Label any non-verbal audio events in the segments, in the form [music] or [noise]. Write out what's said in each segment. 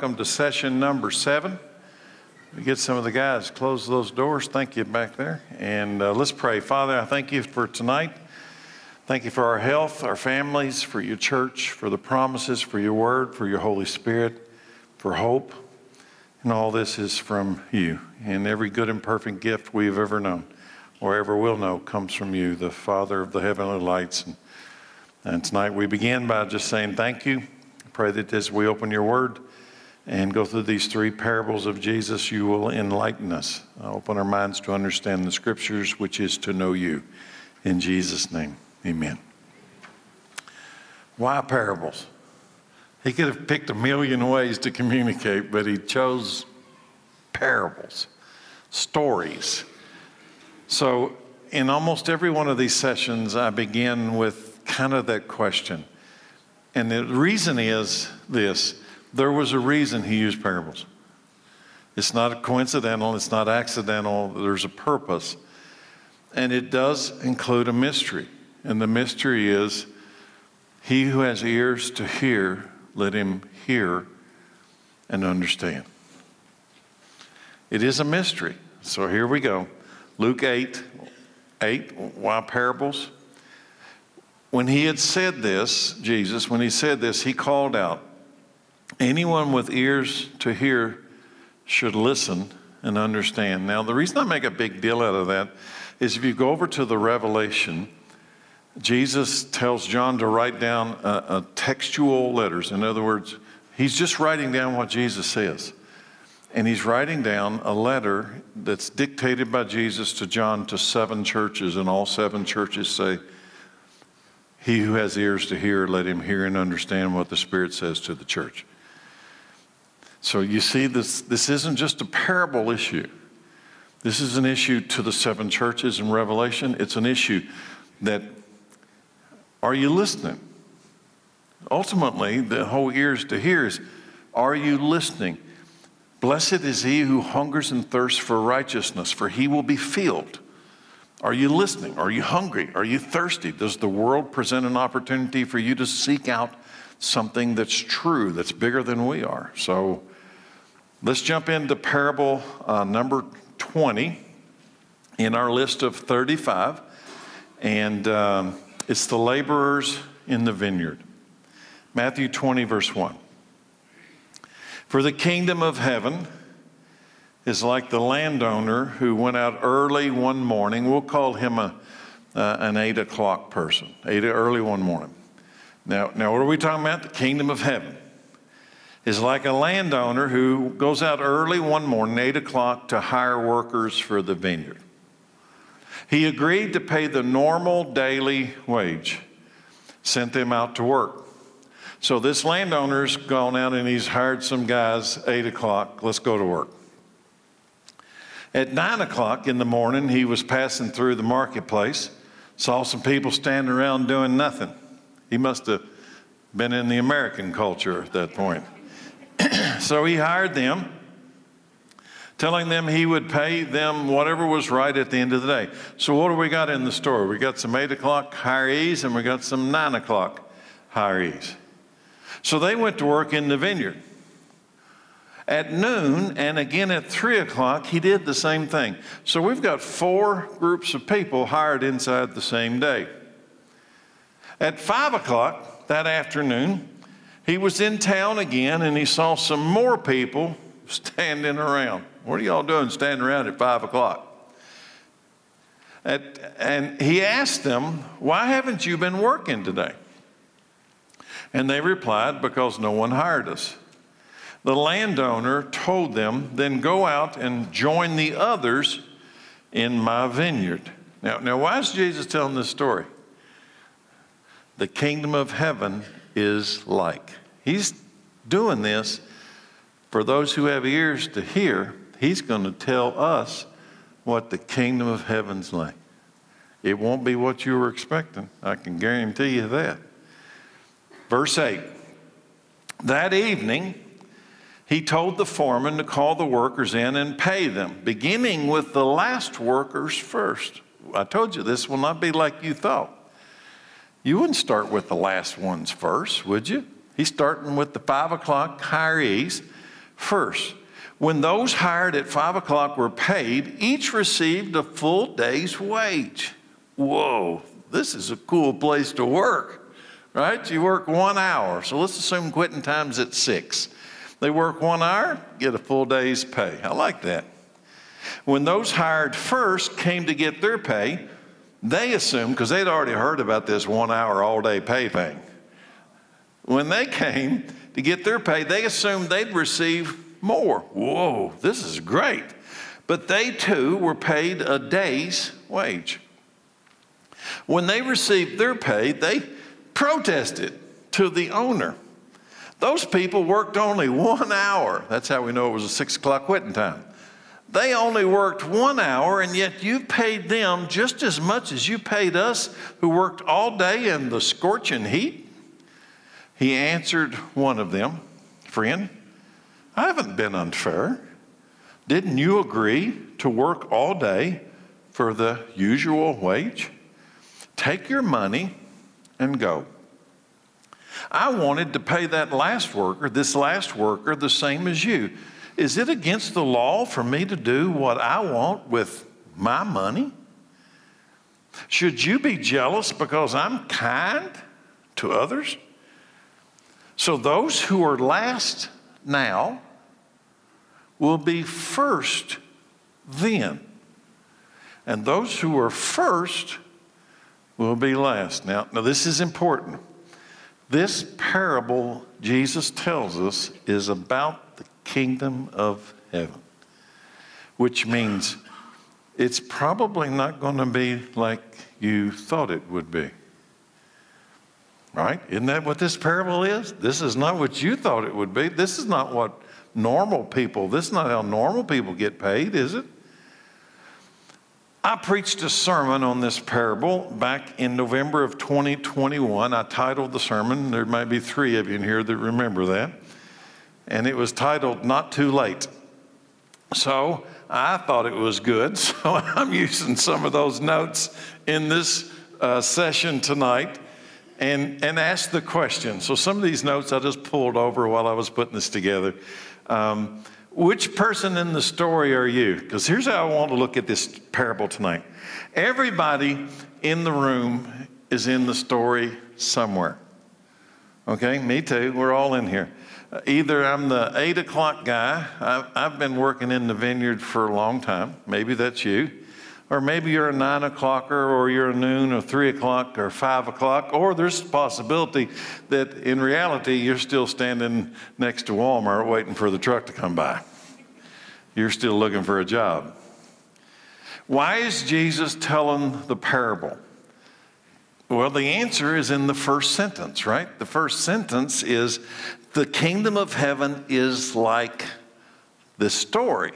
welcome to session number seven. We get some of the guys close those doors. Thank you back there. And uh, let's pray. Father, I thank you for tonight. Thank you for our health, our families, for your church, for the promises, for your word, for your Holy Spirit, for hope. And all this is from you. And every good and perfect gift we've ever known or ever will know comes from you, the Father of the heavenly lights. And, and tonight we begin by just saying thank you. I pray that as we open your word and go through these three parables of Jesus, you will enlighten us, i open our minds to understand the scriptures, which is to know you. In Jesus' name, amen. Why parables? He could have picked a million ways to communicate, but he chose parables, stories. So, in almost every one of these sessions, I begin with kind of that question. And the reason is this there was a reason he used parables. It's not coincidental, it's not accidental, there's a purpose. And it does include a mystery. And the mystery is he who has ears to hear, let him hear and understand. It is a mystery. So here we go. Luke 8, 8, why parables? When he had said this, Jesus, when he said this, he called out, Anyone with ears to hear should listen and understand. Now, the reason I make a big deal out of that is if you go over to the Revelation, Jesus tells John to write down a, a textual letters. In other words, he's just writing down what Jesus says. And he's writing down a letter that's dictated by Jesus to John to seven churches, and all seven churches say, He who has ears to hear, let him hear and understand what the Spirit says to the church. So you see, this, this isn't just a parable issue. This is an issue to the seven churches in Revelation. It's an issue that are you listening? Ultimately, the whole ears to hear is are you listening? Blessed is he who hungers and thirsts for righteousness, for he will be filled. Are you listening? Are you hungry? Are you thirsty? Does the world present an opportunity for you to seek out something that's true, that's bigger than we are? So let's jump into parable uh, number 20 in our list of 35. And um, it's the laborers in the vineyard. Matthew 20, verse 1. For the kingdom of heaven is like the landowner who went out early one morning. We'll call him a, uh, an eight o'clock person, eight early one morning. Now, now, what are we talking about? The kingdom of heaven is like a landowner who goes out early one morning, eight o'clock, to hire workers for the vineyard. He agreed to pay the normal daily wage, sent them out to work. So this landowner's gone out and he's hired some guys, 8 o'clock, let's go to work. At 9 o'clock in the morning, he was passing through the marketplace, saw some people standing around doing nothing. He must have been in the American culture at that point. [clears throat] so he hired them, telling them he would pay them whatever was right at the end of the day. So, what do we got in the store? We got some 8 o'clock hirees and we got some 9 o'clock hirees. So they went to work in the vineyard. At noon and again at three o'clock, he did the same thing. So we've got four groups of people hired inside the same day. At five o'clock that afternoon, he was in town again and he saw some more people standing around. What are y'all doing standing around at five o'clock? At, and he asked them, Why haven't you been working today? And they replied, Because no one hired us. The landowner told them, Then go out and join the others in my vineyard. Now, now why is Jesus telling this story? The kingdom of heaven is like. He's doing this for those who have ears to hear. He's going to tell us what the kingdom of heaven's like. It won't be what you were expecting. I can guarantee you that. Verse 8 That evening, he told the foreman to call the workers in and pay them, beginning with the last workers first. I told you this will not be like you thought. You wouldn't start with the last ones first, would you? He's starting with the five o'clock hirees, first. When those hired at five o'clock were paid, each received a full day's wage. Whoa, this is a cool place to work, right? You work one hour. So let's assume quitting time's at six. They work one hour, get a full day's pay. I like that. When those hired first came to get their pay, they assumed, because they'd already heard about this one hour all day pay thing. When they came to get their pay, they assumed they'd receive more. Whoa, this is great. But they too were paid a day's wage. When they received their pay, they protested to the owner. Those people worked only one hour. That's how we know it was a six o'clock quitting time. They only worked one hour, and yet you paid them just as much as you paid us who worked all day in the scorching heat. He answered one of them, Friend, I haven't been unfair. Didn't you agree to work all day for the usual wage? Take your money and go. I wanted to pay that last worker, this last worker, the same as you. Is it against the law for me to do what I want with my money? Should you be jealous because I'm kind to others? So those who are last now will be first then. And those who are first will be last. Now, now this is important. This parable Jesus tells us is about the kingdom of heaven, which means it's probably not going to be like you thought it would be. Right? Isn't that what this parable is? This is not what you thought it would be. This is not what normal people, this is not how normal people get paid, is it? I preached a sermon on this parable back in November of 2021. I titled the sermon, there might be three of you in here that remember that, and it was titled Not Too Late. So I thought it was good, [laughs] so I'm using some of those notes in this uh, session tonight and, and ask the question. So some of these notes I just pulled over while I was putting this together. Um, which person in the story are you? Because here's how I want to look at this parable tonight. Everybody in the room is in the story somewhere. Okay, me too. We're all in here. Either I'm the eight o'clock guy, I've, I've been working in the vineyard for a long time. Maybe that's you. Or maybe you're a nine o'clocker, or you're a noon, or three o'clock, or five o'clock, or there's a possibility that in reality you're still standing next to Walmart waiting for the truck to come by. You're still looking for a job. Why is Jesus telling the parable? Well, the answer is in the first sentence, right? The first sentence is the kingdom of heaven is like this story.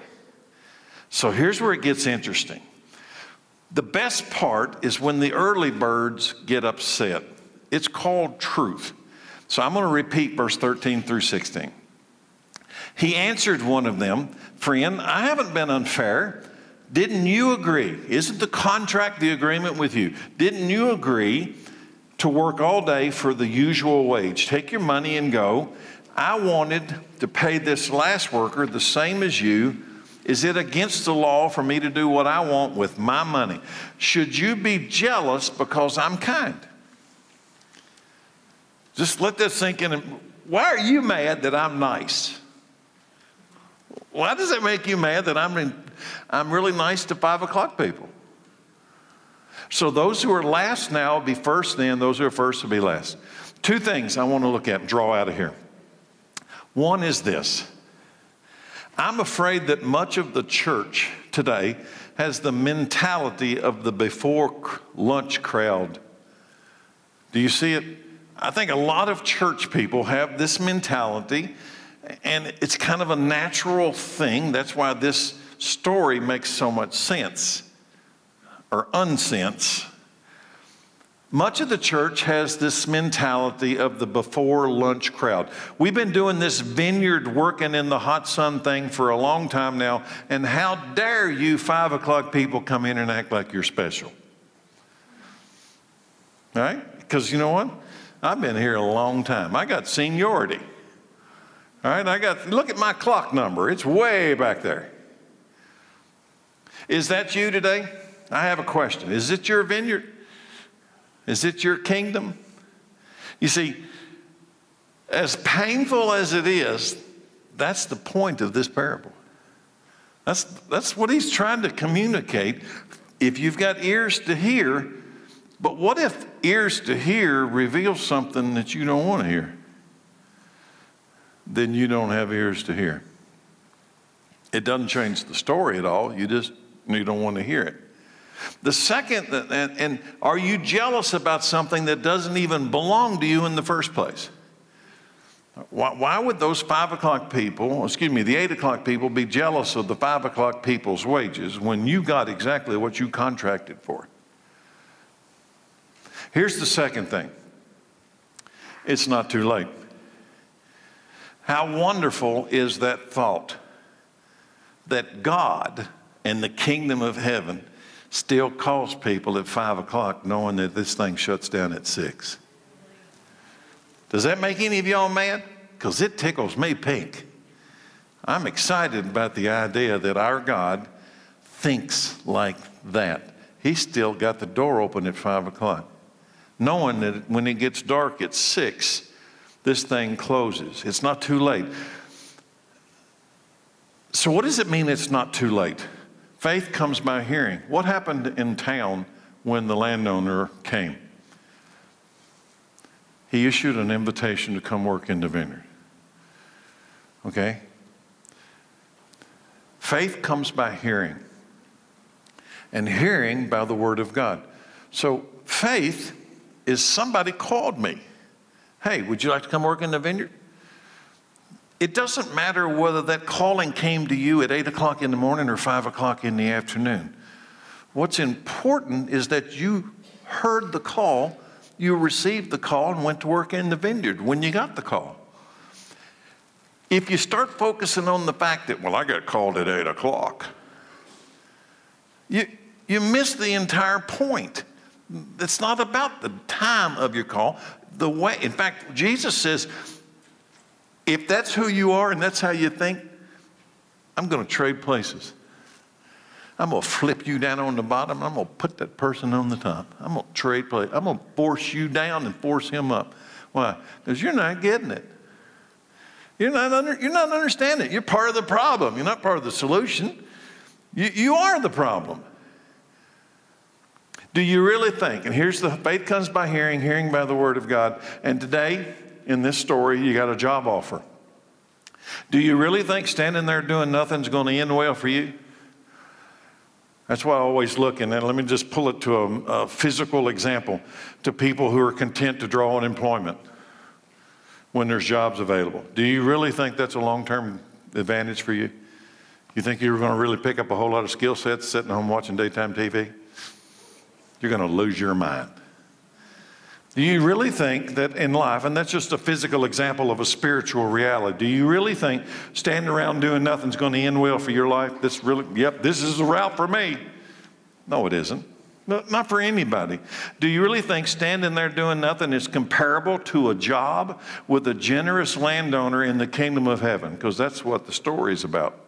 So here's where it gets interesting. The best part is when the early birds get upset. It's called truth. So I'm going to repeat verse 13 through 16. He answered one of them, Friend, I haven't been unfair. Didn't you agree? Isn't the contract the agreement with you? Didn't you agree to work all day for the usual wage? Take your money and go. I wanted to pay this last worker the same as you is it against the law for me to do what I want with my money? Should you be jealous because I'm kind? Just let that sink in. Why are you mad that I'm nice? Why does it make you mad that I'm, in, I'm really nice to five o'clock people? So those who are last now will be first then, those who are first will be last. Two things I want to look at and draw out of here. One is this I'm afraid that much of the church today has the mentality of the before lunch crowd. Do you see it? I think a lot of church people have this mentality, and it's kind of a natural thing. That's why this story makes so much sense or unsense much of the church has this mentality of the before lunch crowd. We've been doing this vineyard working in the hot sun thing for a long time now, and how dare you five o'clock people come in and act like you're special? Right? Because you know what? I've been here a long time. I got seniority. All right, I got, look at my clock number. It's way back there. Is that you today? I have a question. Is it your vineyard? Is it your kingdom? You see, as painful as it is, that's the point of this parable. That's, that's what he's trying to communicate. If you've got ears to hear, but what if ears to hear reveals something that you don't want to hear? Then you don't have ears to hear. It doesn't change the story at all. You just you don't want to hear it. The second, and, and are you jealous about something that doesn't even belong to you in the first place? Why, why, would those five o'clock people, excuse me, the eight o'clock people be jealous of the five o'clock people's wages when you got exactly what you contracted for? Here's the second thing it's not too late. How wonderful is that thought that God and the kingdom of heaven still calls people at five o'clock knowing that this thing shuts down at six? Does that make any of y'all mad? Because it tickles me pink. I'm excited about the idea that our God thinks like that. He's still got the door open at five o'clock, knowing that when it gets dark at six, this thing closes. It's not too late. So, what does it mean it's not too late? Faith comes by hearing. What happened in town when the landowner came? he issued an invitation to come work in the vineyard. Okay? Faith comes by hearing, and hearing by the word of God. So, faith is somebody called me. Hey, would you like to come work in the vineyard? It doesn't matter whether that calling came to you at 8 o'clock in the morning or 5 o'clock in the afternoon. What's important is that you heard the call you received the call and went to work in the vineyard when you got the call. If you start focusing on the fact that, well, I got called at 8 o'clock, you, you miss the entire point. It's not about the time of your call. The way, in fact, Jesus says, if that's who you are and that's how you think, I'm going to trade places. I'm going to flip you down on the bottom. I'm going to put that person on the top. I'm going to trade place. I'm going to force you down and force him up. Why? Because you're not getting it. You're not, under, you're not understanding it. You're part of the problem. You're not part of the solution. You, you are the problem. Do you really think? And here's the faith comes by hearing, hearing by the word of God. And today, in this story, you got a job offer. Do you really think standing there doing nothing's going to end well for you? That's why I always look, and then let me just pull it to a, a physical example to people who are content to draw unemployment when there's jobs available. Do you really think that's a long term advantage for you? You think you're going to really pick up a whole lot of skill sets sitting home watching daytime TV? You're going to lose your mind. Do you really think that in life, and that's just a physical example of a spiritual reality, do you really think standing around doing nothing is going to end well for your life? This really, yep, this is the route for me. No, it isn't. not for anybody. Do you really think standing there doing nothing is comparable to a job with a generous landowner in the kingdom of heaven? Because that's what the story is about.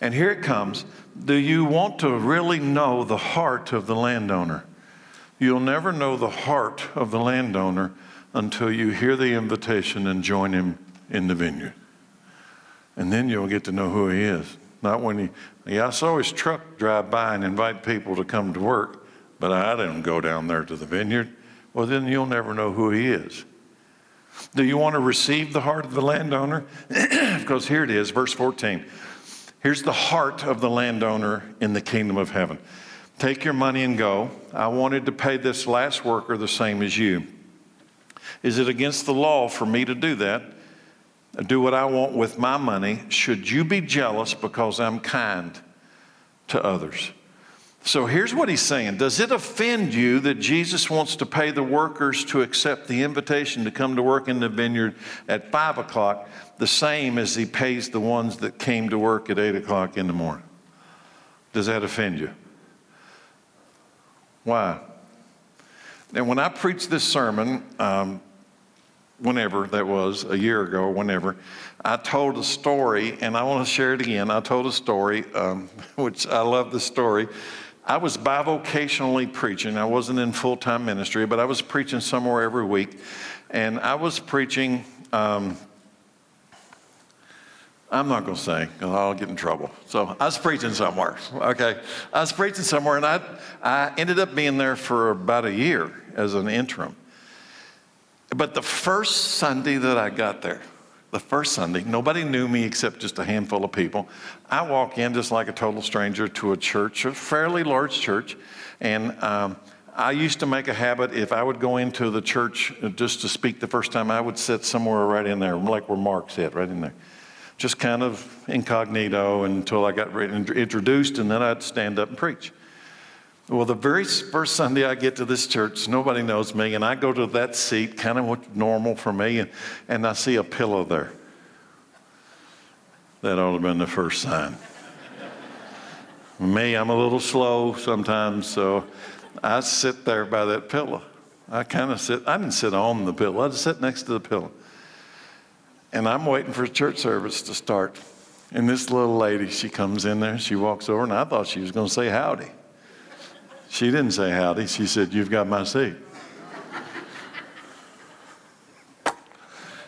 And here it comes. Do you want to really know the heart of the landowner? You'll never know the heart of the landowner until you hear the invitation and join him in the vineyard. And then you'll get to know who he is. Not when he, yeah, I saw his truck drive by and invite people to come to work, but I didn't go down there to the vineyard. Well, then you'll never know who he is. Do you want to receive the heart of the landowner? [clears throat] because here it is, verse 14. Here's the heart of the landowner in the kingdom of heaven. Take your money and go. I wanted to pay this last worker the same as you. Is it against the law for me to do that? Do what I want with my money. Should you be jealous because I'm kind to others? So here's what he's saying Does it offend you that Jesus wants to pay the workers to accept the invitation to come to work in the vineyard at five o'clock the same as he pays the ones that came to work at eight o'clock in the morning? Does that offend you? Why? And when I preached this sermon, um, whenever that was, a year ago or whenever, I told a story, and I want to share it again. I told a story, um, [laughs] which I love the story. I was bivocationally preaching. I wasn't in full time ministry, but I was preaching somewhere every week. And I was preaching, um, I'm not going to say because I'll get in trouble. So I was preaching somewhere, okay? I was preaching somewhere, and I, I ended up being there for about a year as an interim. But the first Sunday that I got there, the first Sunday, nobody knew me except just a handful of people. I walk in just like a total stranger to a church, a fairly large church, and um, I used to make a habit if I would go into the church just to speak the first time, I would sit somewhere right in there, like where Mark sat, right in there. Just kind of incognito until I got introduced, and then I'd stand up and preach. Well, the very first Sunday I get to this church, nobody knows me, and I go to that seat, kind of normal for me, and, and I see a pillow there. That ought to have been the first sign. me, I'm a little slow sometimes, so I sit there by that pillow. I kind of sit, I didn't sit on the pillow, I just sit next to the pillow. And I'm waiting for church service to start. And this little lady, she comes in there, she walks over, and I thought she was going to say howdy. She didn't say howdy. She said, You've got my seat.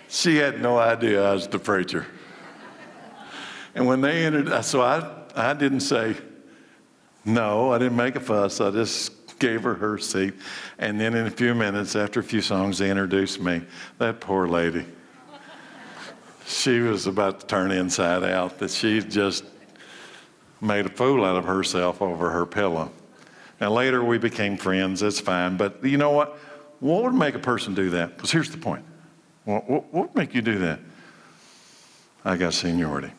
she had no idea I was the preacher. And when they entered, uh, so I, I didn't say no, I didn't make a fuss. I just gave her her seat. And then in a few minutes, after a few songs, they introduced me. That poor lady. She was about to turn inside out, that she just made a fool out of herself over her pillow. And later we became friends, that's fine. But you know what? What would make a person do that? Because here's the point what, what, what would make you do that? I got seniority.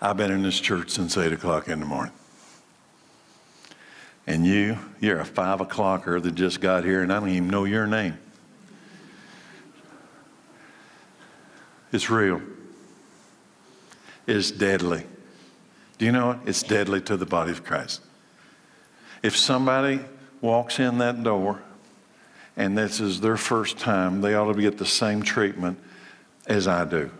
I've been in this church since 8 o'clock in the morning. And you, you're a five o'clocker that just got here, and I don't even know your name. It's real. It's deadly. Do you know it? It's deadly to the body of Christ. If somebody walks in that door and this is their first time, they ought to get the same treatment as I do,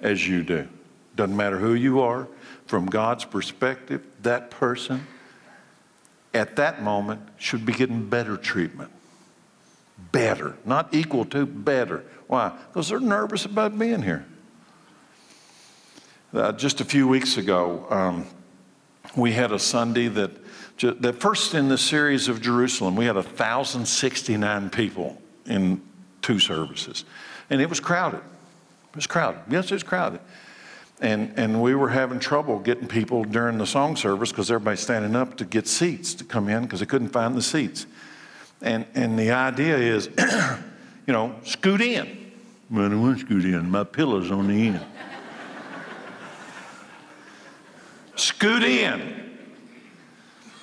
as you do. Doesn't matter who you are, from God's perspective, that person at that moment should be getting better treatment. Better, not equal to, better. Why? Because they're nervous about being here. Uh, just a few weeks ago, um, we had a Sunday that the first in the series of Jerusalem, we had 1,069 people in two services. And it was crowded. It was crowded. Yes, it was crowded. And, and we were having trouble getting people during the song service because everybody's standing up to get seats to come in because they couldn't find the seats. And, and the idea is, [clears throat] you know, scoot in. Well, I don't scoot in. My pillow's on the end. scoot in.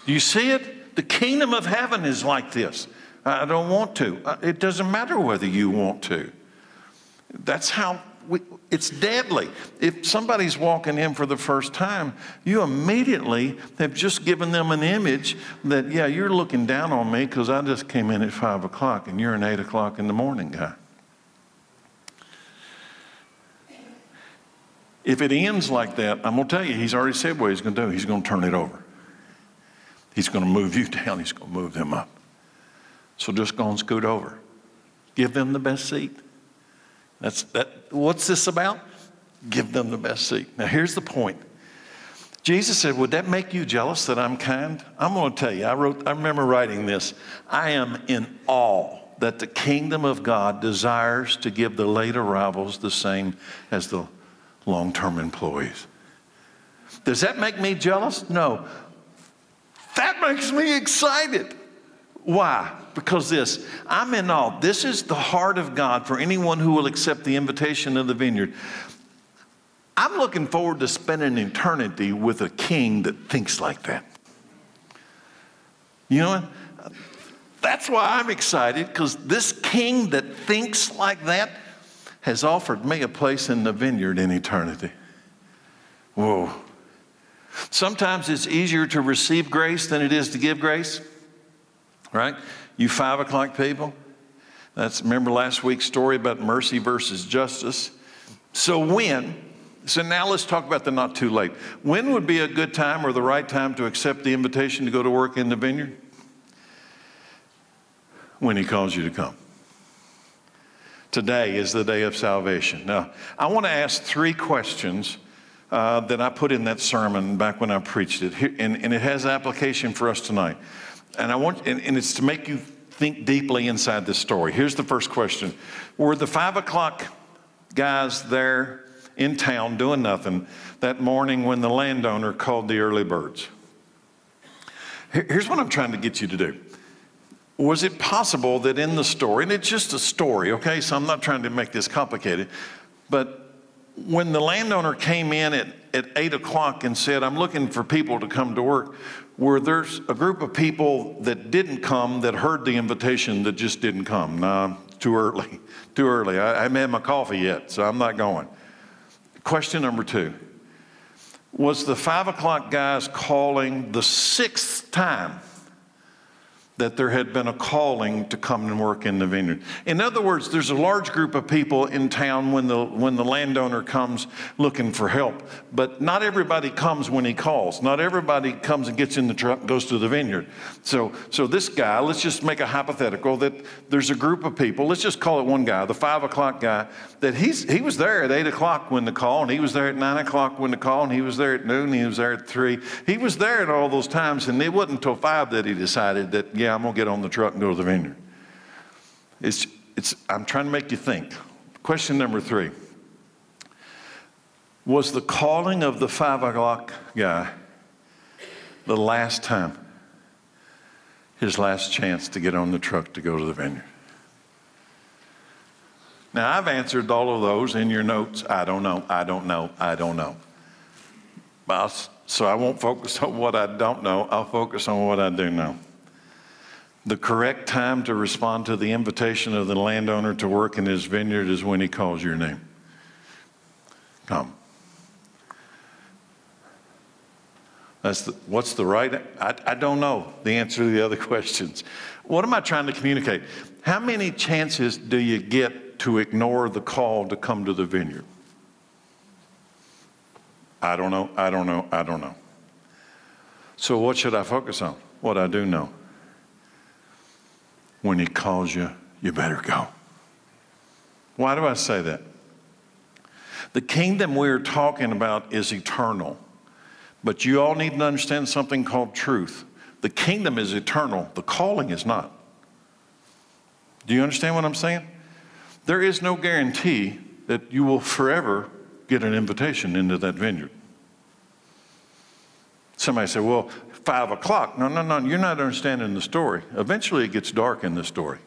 Do you see it? The kingdom of heaven is like this. I don't want to. Uh, it doesn't matter whether you want to. That's how we, it's deadly. If somebody's walking in for the first time, you immediately have just given them an image that, yeah, you're looking down on me because I just came in at five o'clock and you're an eight o'clock in the morning guy. If it ends like that, I'm going to tell you, he's already said what he's going to do. He's going to turn it over. He's going to move you [laughs] down, he's going to move them up. So just go and scoot over. Give them the best seat. That's that what's this about? Give them the best seat. Now here's the point. Jesus said, Would that make you jealous that I'm kind? I'm going to tell you, I wrote, I remember writing this. I am in awe that the kingdom of God desires to give the late arrivals the same as the long term employees. Does that make me jealous? No. That makes me excited. Why? Because this, I'm in awe. This is the heart of God for anyone who will accept the invitation of the vineyard. I'm looking forward to spending eternity with a king that thinks like that. You know what? That's why I'm excited because this king that thinks like that has offered me a place in the vineyard in eternity. Whoa. Sometimes it's easier to receive grace than it is to give grace, right? You five o'clock people, That's remember last week's story about mercy versus justice. So when, so now let's talk about the not too late. When would be a good time or the right time to accept the invitation to go to work in the vineyard? When he calls you to come. Today is the day of salvation. Now, I want to ask three questions uh, that I put in that sermon back when I preached it, and, and, it has application for us tonight. And I want, and, and it's to make you think deeply inside this story. Here's the first question: Were the five o'clock guys there in town doing nothing that morning when the landowner called the early birds? Here's what I'm trying to get you to do was it possible that in the story, and it's just a story, okay, so I'm not trying to make this complicated, but when the landowner came in at, at 8 o'clock and said, I'm looking for people to come to work, were there a group of people that didn't come that heard the invitation that just didn't come? Nah, too early, [laughs] too early. I, I haven't had my coffee yet, so I'm not going. Question number two Was the 5 o'clock guys calling the sixth time? That there had been a calling to come and work in the vineyard. In other words, there's a large group of people in town when the, when the landowner comes looking for help, but not everybody comes when he calls. Not everybody comes and gets in the truck and goes to the vineyard. So, so this guy, let's just make a hypothetical that there's a group of people, let's just call it one guy, the five o'clock guy, that he's, he was there at eight o'clock when the call, and he was there at nine o'clock when the call, and he was there at noon, he was there at three. He was there at all those times, and it wasn't until five that he decided that, yeah, I'm going to get on the truck and go to the vineyard. It's, it's, I'm trying to make you think. Question number three Was the calling of the five o'clock guy the last time, his last chance to get on the truck to go to the vineyard? Now, I've answered all of those in your notes. I don't know, I don't know, I don't know. so I won't focus on what I don't know, I'll focus on what I do know. The correct time to respond to the invitation of the landowner to work in his vineyard is when he calls your name. Come. That's the, what's the right? I, I don't know the answer to the other [laughs] questions. What am I trying to communicate? How many chances do you get to ignore the call to come to the vineyard? I don't know, I don't know, I don't know. So, what should I focus on? What I do know when He calls you, you better go. Why do I say that? The kingdom we're talking about is eternal, but you all need to understand something called truth. The kingdom is eternal, the calling is not. Do you understand what I'm saying? There is no guarantee that you will forever get an invitation into that vineyard. Somebody said, Well, five o'clock. No, no, no, you're not understanding the story. Eventually it gets dark in the story,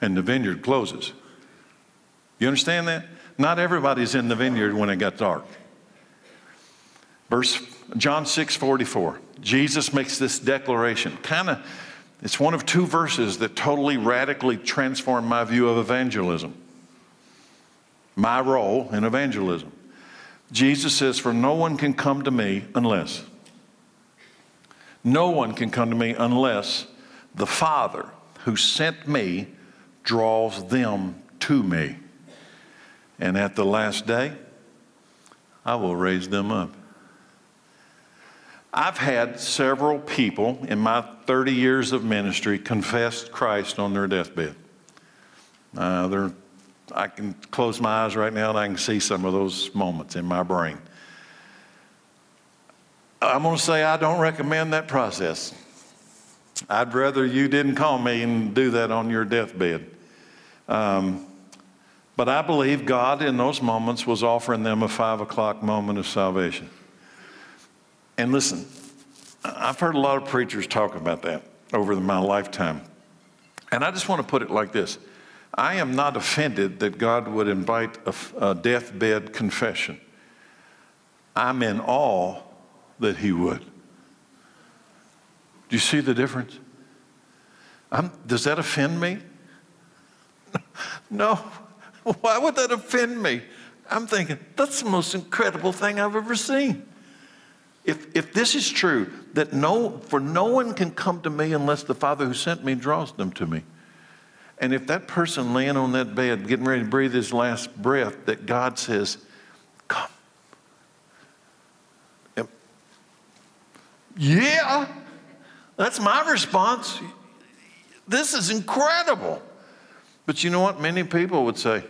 and the vineyard closes. You understand that? Not everybody's in the vineyard when it got dark. Verse John 6 44. Jesus makes this declaration. Kind of, it's one of two verses that totally radically transform my view of evangelism, my role in evangelism. Jesus says, For no one can come to me unless no one can come to me unless the Father who sent me draws them to me. And at the last day, I will raise them up. I've had several people in my 30 years of ministry confess Christ on their deathbed. Uh, I can close my eyes right now and I can see some of those moments in my brain. I'm going to say I don't recommend that process. I'd rather you didn't call me and do that on your deathbed. Um, but I believe God in those moments was offering them a five o'clock moment of salvation. And listen, I've heard a lot of preachers talk about that over my lifetime. And I just want to put it like this I am not offended that God would invite a, a deathbed confession. I'm in awe that he would. Do you see the difference? I'm, does that offend me? [laughs] no. Why would that offend me? I'm thinking, that's the most incredible thing I've ever seen. If, if this is true, that no, for no one can come to me unless the Father who sent me draws them to me. And if that person laying on that bed, getting ready to breathe his last breath, that God says, Come. Yeah, that's my response. This is incredible. But you know what? Many people would say,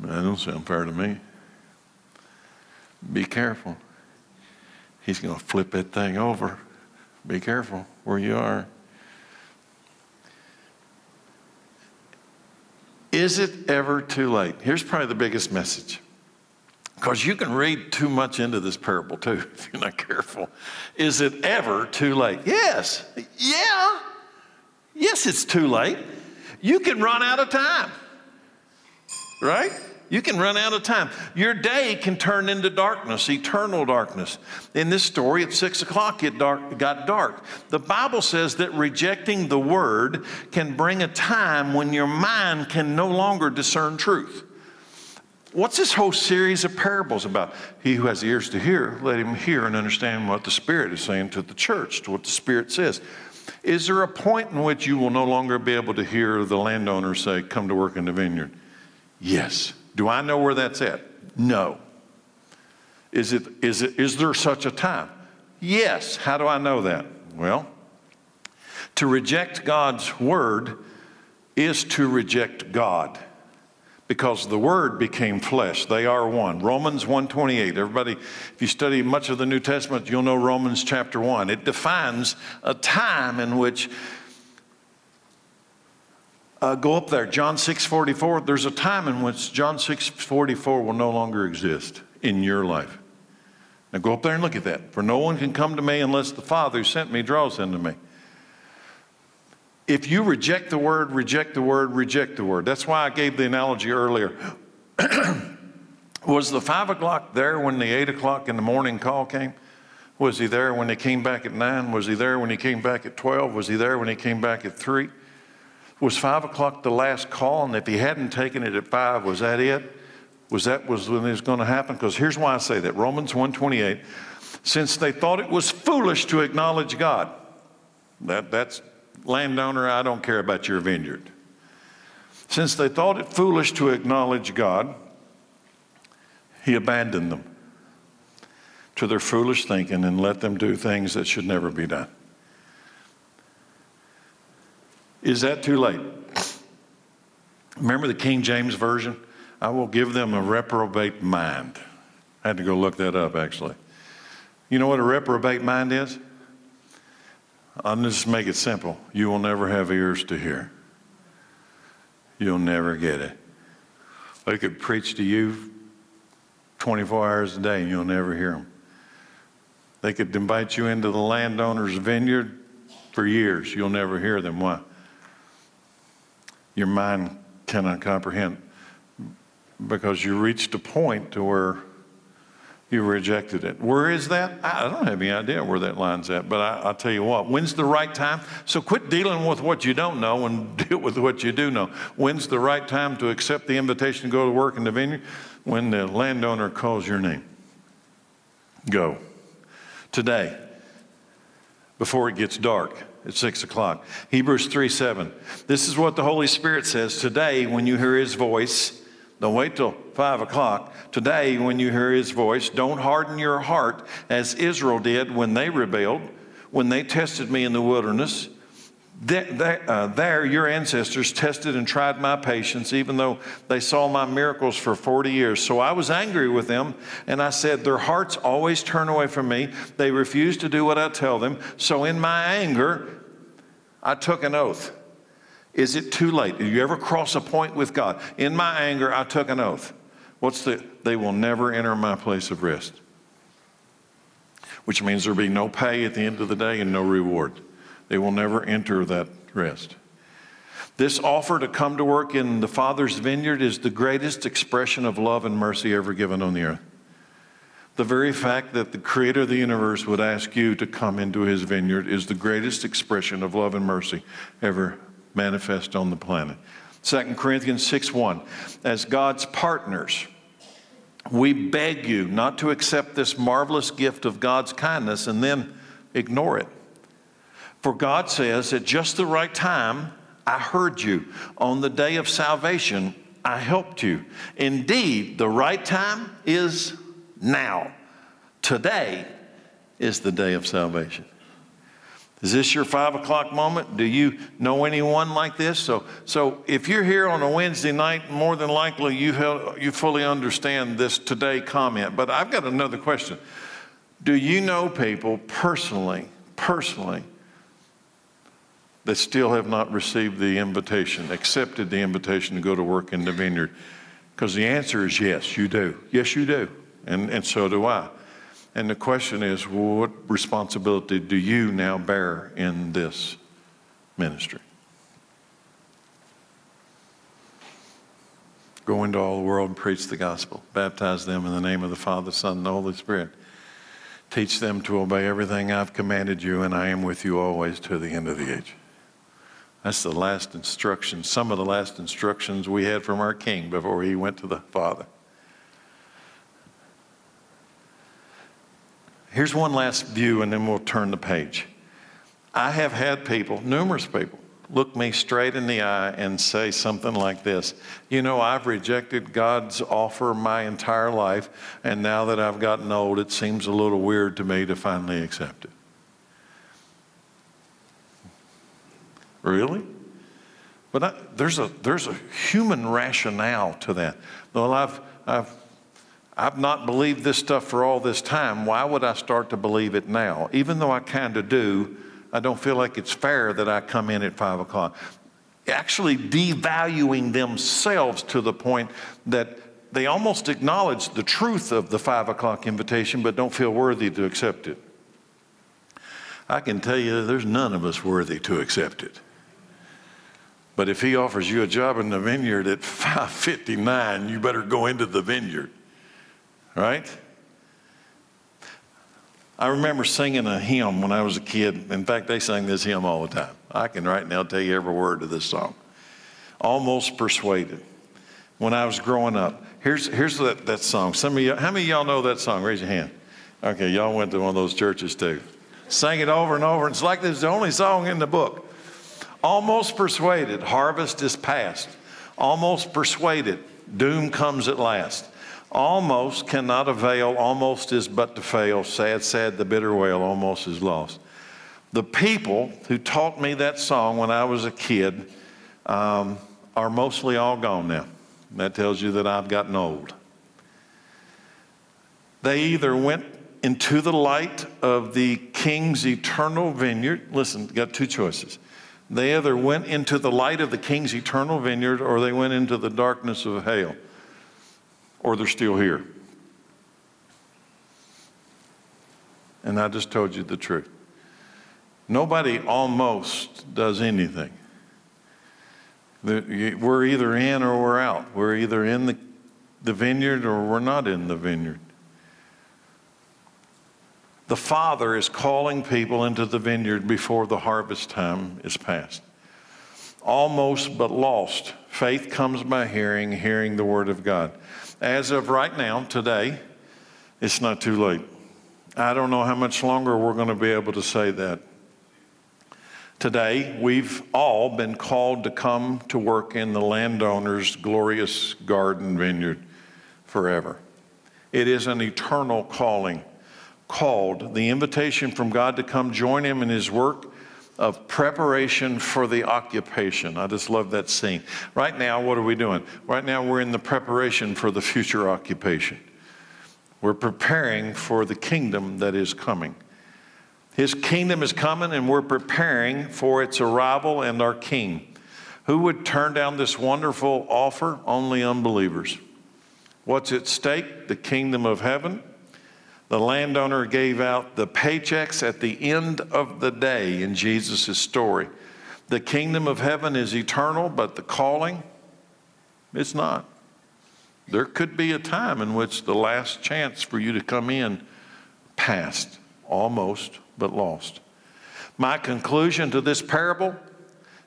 That don't sound fair to me. Be careful. He's going to flip that thing over. Be careful where you are. Is it ever too late? Here's probably the biggest message. Because you can read too much into this parable too [laughs] if you're not careful. Is it ever too late? Yes. Yeah. Yes, it's too late. You can run out of time. Right? You can run out of time. Your day can turn into darkness, eternal darkness. In this story, at six o'clock, it dark, got dark. The Bible says that rejecting the word can bring a time when your mind can no longer discern truth. What's this whole series of parables about? He who has ears to hear, let him hear and understand what the Spirit is saying to the church, to what the Spirit says. Is there a point in which you will no longer be able to hear the landowner say, Come to work in the vineyard? Yes. Do I know where that's at? No. Is, it, is, it, is there such a time? Yes. How do I know that? Well, to reject God's word is to reject God because the word became flesh they are one romans 1.28 everybody if you study much of the new testament you'll know romans chapter 1 it defines a time in which uh, go up there, John 6:44. There's a time in which John 6:44 will no longer exist in your life. Now go up there and look at that. For no one can come to me unless the Father who sent me draws him to me. If you reject the word, reject the word, reject the word. That's why I gave the analogy earlier. [clears throat] Was the five o'clock there when the eight o'clock in the morning call came? Was he there when he came back at nine? Was he there when he came back at 12? Was he there when he came back at three? Was five o'clock the last call? And if he hadn't taken it at five, was that it? Was that was when it was going to happen? Because here's why I say that. Romans 128. Since they thought it was foolish to acknowledge God. That, that's landowner, I don't care about your vineyard. Since they thought it foolish to acknowledge God, he abandoned them to their foolish thinking and let them do things that should never be done. Is that too late? Remember the King James Version? I will give them a reprobate mind. I had to go look that up actually. You know what a reprobate mind is? I'll just make it simple. You will never have ears to hear. You'll never get it. They could preach to you 24 hours a day and you'll never hear them. They could invite you into the landowner's vineyard for years. You'll never hear them. Why? your mind cannot comprehend because you reached a point to where you rejected it. Where is that? I don't have any idea where that line's at, but I, will tell you what, when's the right time? So quit dealing with what you don't know and [laughs] deal with what you do know. When's the right time to accept the invitation to go to work in the vineyard? When the landowner calls your name. Go. Today, before it gets dark at 6 o'clock. Hebrews 3 7. This is what the Holy Spirit says today when you hear his voice. Don't wait till 5 o'clock. Today, when you hear his voice, don't harden your heart as Israel did when they rebelled, when they tested me in the wilderness. There, uh, your ancestors tested and tried my patience, even though they saw my miracles for 40 years. So I was angry with them, and I said, Their hearts always turn away from me. They refuse to do what I tell them. So in my anger, I took an oath. Is it too late? Did you ever cross a point with God? In my anger, I took an oath. What's the, they will never enter my place of rest, which means there'll be no pay at the end of the day and no reward. They will never enter that rest. This offer to come to work in the Father's vineyard is the greatest expression of love and mercy ever given on the earth. The very fact that the creator of the universe would ask you to come into his vineyard is the greatest expression of love and mercy ever manifest on the planet. 2 Corinthians 6 1. As God's partners, we beg you not to accept this marvelous gift of God's kindness and then ignore it. For God says, at just the right time, I heard you. On the day of salvation, I helped you. Indeed, the right time is now. Today is the day of salvation. Is this your five o'clock moment? Do you know anyone like this? So, so if you're here on a Wednesday night, more than likely you, you fully understand this today comment. But I've got another question. Do you know people personally, personally, that still have not received the invitation, accepted the invitation to go to work in the vineyard? Because the answer is yes, you do. Yes, you do. And, and so do I. And the question is, what responsibility do you now bear in this ministry? Go into all the world and preach the gospel. Baptize them in the name of the Father, Son, and the Holy Spirit. Teach them to obey everything I've commanded you, and I am with you always to the end of the age. That's the last instruction, some of the last instructions we had from our King before he went to the Father. Here's one last view, and then we'll turn the page. I have had people, numerous people, look me straight in the eye and say something like this You know, I've rejected God's offer my entire life, and now that I've gotten old, it seems a little weird to me to finally accept it. Really? But I, there's, a, there's a human rationale to that. Well, I've, I've I've not believed this stuff for all this time. Why would I start to believe it now? Even though I kind of do, I don't feel like it's fair that I come in at five o'clock. Actually, devaluing themselves to the point that they almost acknowledge the truth of the five o'clock invitation, but don't feel worthy to accept it. I can tell you there's none of us worthy to accept it. But if he offers you a job in the vineyard at [laughs] 559, you better go into the vineyard right? I remember singing a hymn when I was a kid. In fact, they sang this hymn all the time. I can right now tell you every word of this song. Almost Persuaded. When I was growing up, here's, here's that, that song. Some of y'all, how many of y'all know that song? Raise your hand. Okay, y'all went to one of those churches too. Sang it over and over. And it's like this is the only song in the book. Almost persuaded, harvest is past. Almost persuaded, doom comes at last. Almost cannot avail, almost is but to fail. Sad, sad, the bitter wail, almost is lost. The people who taught me that song when I was a kid um, are mostly all gone now. That tells you that I've gotten old. They either went into the light of the king's eternal vineyard. Listen, got two choices. They either went into the light of the king's eternal vineyard or they went into the darkness of hell or they're still here. And I just told you the truth. Nobody almost does anything. We're either in or we're out. We're either in the, the vineyard or we're not in the vineyard. The Father is calling people into the vineyard before the harvest time is past. Almost but lost. Faith comes by hearing, hearing the Word of God. As of right now, today, it's not too late. I don't know how much longer we're going to be able to say that. Today, we've all been called to come to work in the landowner's glorious garden vineyard forever. It is an eternal calling, called the invitation from God to come join him in his work of preparation for the occupation. I just love that scene. Right now, what are we doing? Right now, we're in the preparation for the future occupation. We're preparing for the kingdom that is coming. His kingdom is coming, and we're preparing for its arrival and our king. Who would turn down this wonderful offer? Only unbelievers. What's at stake? The kingdom of heaven the landowner gave out the paychecks at the end of the day in Jesus' story. The kingdom of heaven is eternal, but the calling, it's not. There could be a time in which the last chance for you to come in passed, almost, but lost. My conclusion to this parable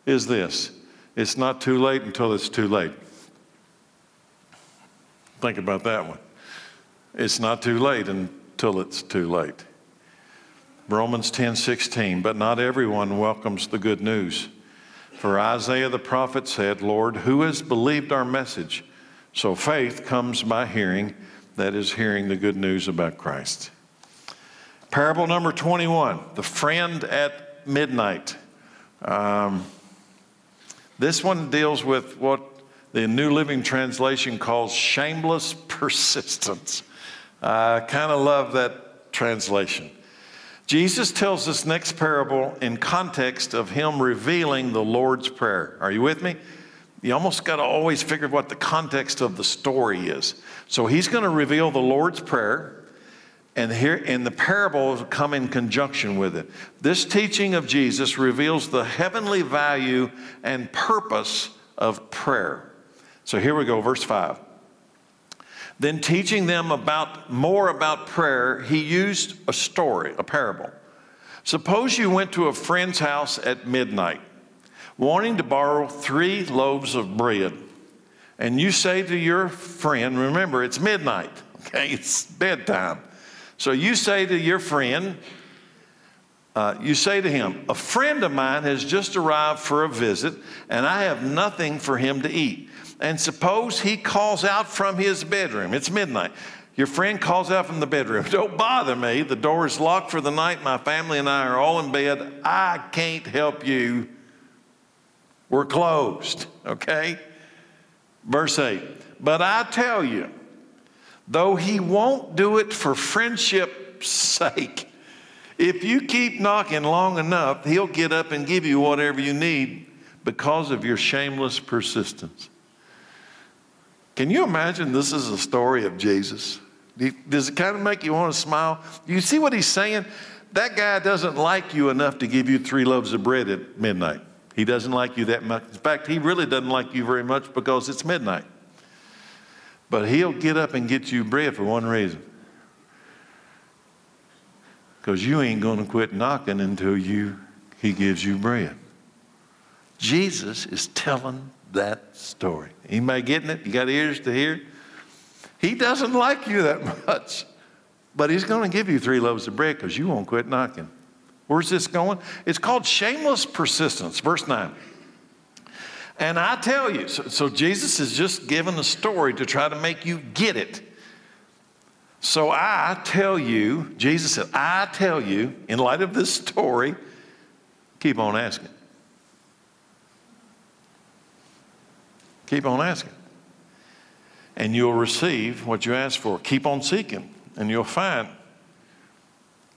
is this it's not too late until it's too late. Think about that one. It's not too late till it's too late. Romans 10 16, but not everyone welcomes the good news. For Isaiah the prophet said, Lord, who has believed our message? So faith comes by hearing, that is, hearing the good news about Christ. Parable number 21 the friend at midnight. Um, this one deals with what the New Living Translation calls shameless persistence. I kind of love that translation. Jesus tells this next parable in context of him revealing the Lord's Prayer. Are you with me? You almost got to always figure what the context of the story is. So he's going to reveal the Lord's Prayer, and here and the parables come in conjunction with it. This teaching of Jesus reveals the heavenly value and purpose of prayer. So here we go, verse 5. Then teaching them about more about prayer, he used a story, a parable. Suppose you went to a friend's house at midnight, wanting to borrow three loaves of bread. And you say to your friend, remember, it's midnight, [laughs] okay? It's bedtime. So you say to your friend, uh, you say to him, A friend of mine has just arrived for a visit, and I have nothing for him to eat. And suppose he calls out from his bedroom. It's midnight. Your friend calls out from the bedroom, [laughs] Don't bother me. The door is locked for the night. My family and I are all in bed. I can't help you. We're closed, okay? Verse 8. But I tell you, though he won't do it for friendship's sake. If you keep knocking long enough, he'll get up and give you whatever you need because of your shameless persistence. Can you imagine this is a story of Jesus? Does it kind of make you want to smile? You see what he's saying? That guy doesn't like you enough to give you three loaves of bread at midnight. He doesn't like you that much. In fact, he really doesn't like you very much because it's midnight. But he'll get up and get you bread for one reason. Because you ain't going to quit knocking until you he gives you bread. Jesus is telling that story. Anybody getting it? You got ears to hear? He doesn't like you that [laughs] much, but he's going to give you three loaves of bread because you won't quit knocking. Where's this going? It's called shameless persistence. Verse 9. And I tell you, so, so Jesus is just giving a story to try to make you get it. So I tell you, Jesus said, I tell you, in light of this story, keep on asking. Keep on asking. And you'll receive what you ask for. Keep on seeking, and you'll find.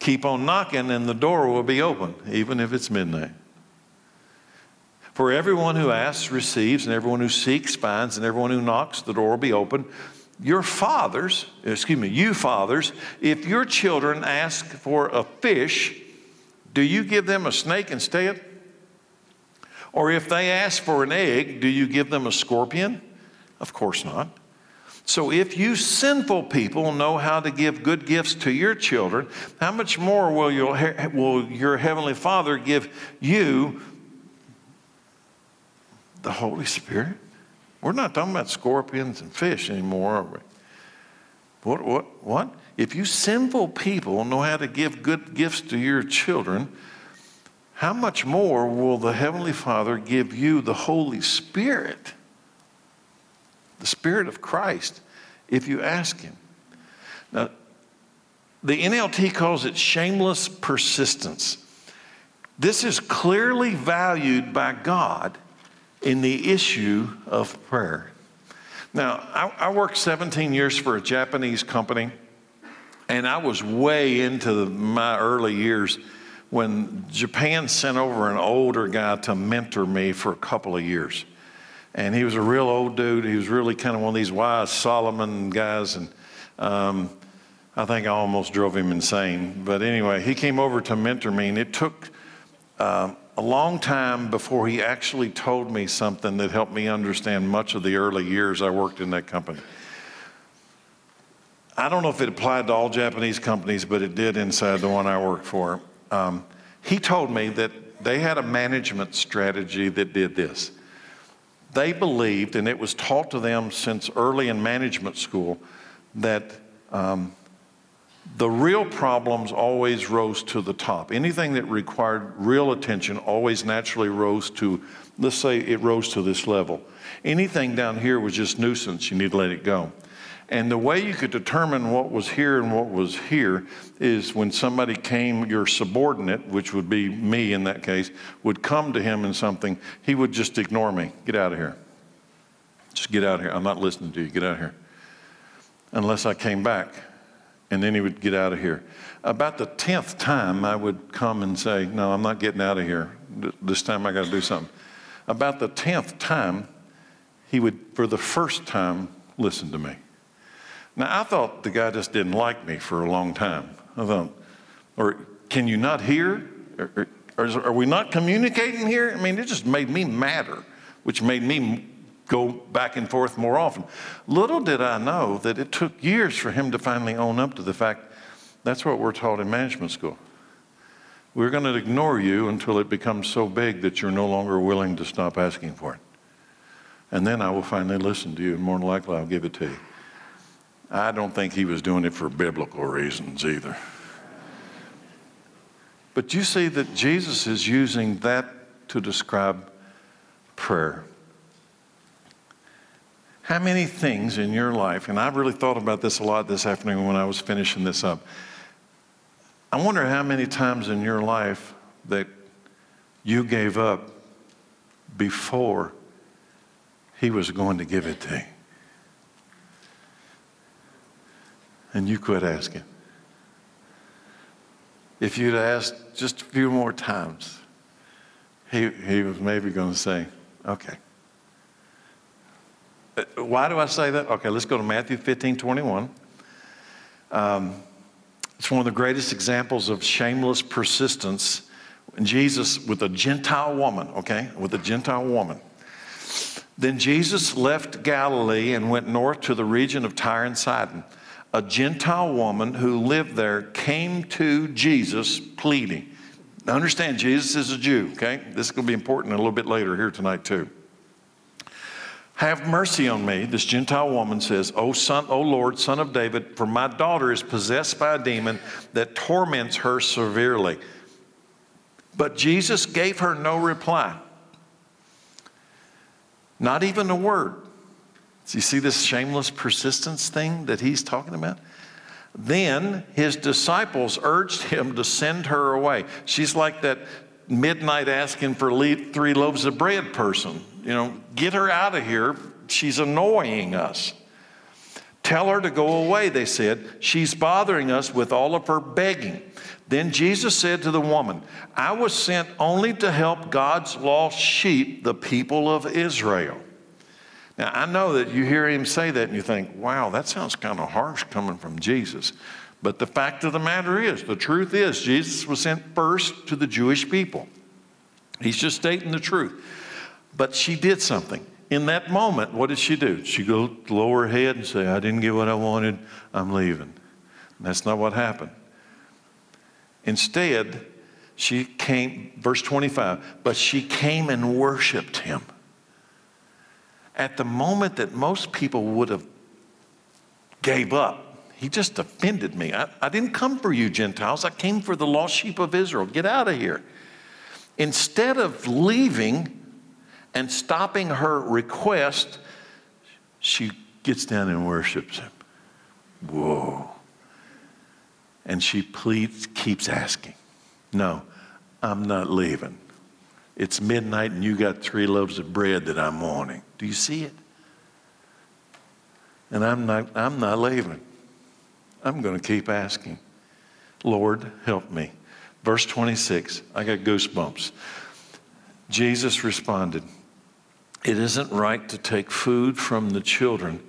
Keep on knocking, and the door will be open, even if it's midnight. For everyone who asks receives, and everyone who seeks finds, and everyone who knocks, the door will be open. Your fathers, excuse me, you fathers, if your children ask for a fish, do you give them a snake instead? Or if they ask for an egg, do you give them a scorpion? Of course not. So if you sinful people know how to give good gifts to your children, how much more will your, will your heavenly Father give you the Holy Spirit? We're not talking about scorpions and fish anymore, are we? What, what, what? If you sinful people know how to give good gifts to your children, how much more will the Heavenly Father give you the Holy Spirit, the Spirit of Christ, if you ask Him? Now, the NLT calls it shameless persistence. This is clearly valued by God in the issue of prayer. Now, I, I, worked 17 years for a Japanese company, and I was way into my early years when Japan sent over an older guy to mentor me for a couple of years. And he was a real old dude. He was really kind of one of these wise Solomon guys. And um, I think I almost drove him insane. But anyway, he came over to mentor me, and it took uh, a long time before he actually told me something that helped me understand much of the early years I worked in that company. I don't know if it applied to all Japanese companies, but it did inside the one I worked for. Um, he told me that they had a management strategy that did this. They believed, and it was taught to them since early in management school, that um, The real problems always rose to the top. Anything that required real attention always naturally rose to, let's say it rose to this level. Anything down here was just nuisance, you need to let it go. And the way you could determine what was here and what was here is when somebody came, your subordinate, which would be me in that case, would come to him in something, he would just ignore me. Get out of here. Just get out of here. I'm not listening to you. Get out of here. Unless I came back. And then he would get out of here. About the 10th time, I would come and say, No, I'm not getting out of here. This time I got to do something. About the 10th time, he would, for the first time, listen to me. Now, I thought the guy just didn't like me for a long time. I thought, or can you not hear? Or, or, are we not communicating here? I mean, it just made me madder, which made me go back and forth more often. Little did I know that it took years for him to finally own up to the fact that's what we're taught in management school. We're going to ignore you until it becomes so big that you're no longer willing to stop asking for it. And then I will finally listen to you, and more than likely I'll give it to you. I don't think he was doing it for biblical reasons either. But you see that Jesus is using that to describe prayer. How many things in your life, and I've really thought about this a lot this afternoon when I was finishing this up. I wonder how many times in your life that you gave up before he was going to give it to you. And you quit asking. If you'd asked just a few more times, he, he was maybe going to say, okay. Uh, why do I say that? Okay, let's go to Matthew 15 21. Um, it's one of the greatest examples of shameless persistence. Jesus, with a Gentile woman, okay, with a Gentile woman. Then Jesus left Galilee and went north to the region of Tyre and Sidon. A Gentile woman who lived there came to Jesus pleading. Now understand, Jesus is a Jew, okay? This is going to be important a little bit later here tonight, too. Have mercy on me, this Gentile woman says, O son, O Lord, son of David, for my daughter is possessed by a demon that torments her severely. But Jesus gave her no reply. Not even a word. So you see this shameless persistence thing that he's talking about? Then his disciples urged him to send her away. She's like that midnight asking for three loaves of bread person. You know, get her out of here. She's annoying us. Tell her to go away, they said. She's bothering us with all of her begging. Then Jesus said to the woman, I was sent only to help God's lost sheep, the people of Israel. Now, I know that you hear him say that and you think, wow, that sounds kind of harsh coming from Jesus. But the fact of the matter is, the truth is, Jesus was sent first to the Jewish people. He's just stating the truth. But she did something. In that moment, what did she do? She go lower her head and say, I didn't get what I wanted, I'm leaving. And that's not what happened. Instead, she came, verse 25, but she came and worshiped him. At the moment that most people would have gave up, he just offended me. I, I didn't come for you, Gentiles. I came for the lost sheep of Israel. Get out of here. Instead of leaving and stopping her request, she gets down and worships him. Whoa. And she pleads, keeps asking, No, I'm not leaving. It's midnight and you got three loaves of bread that I'm wanting. Do you see it? And I'm not, I'm not leaving. I'm going to keep asking. Lord, help me. Verse 26, I got goosebumps. Jesus responded, It isn't right to take food from the children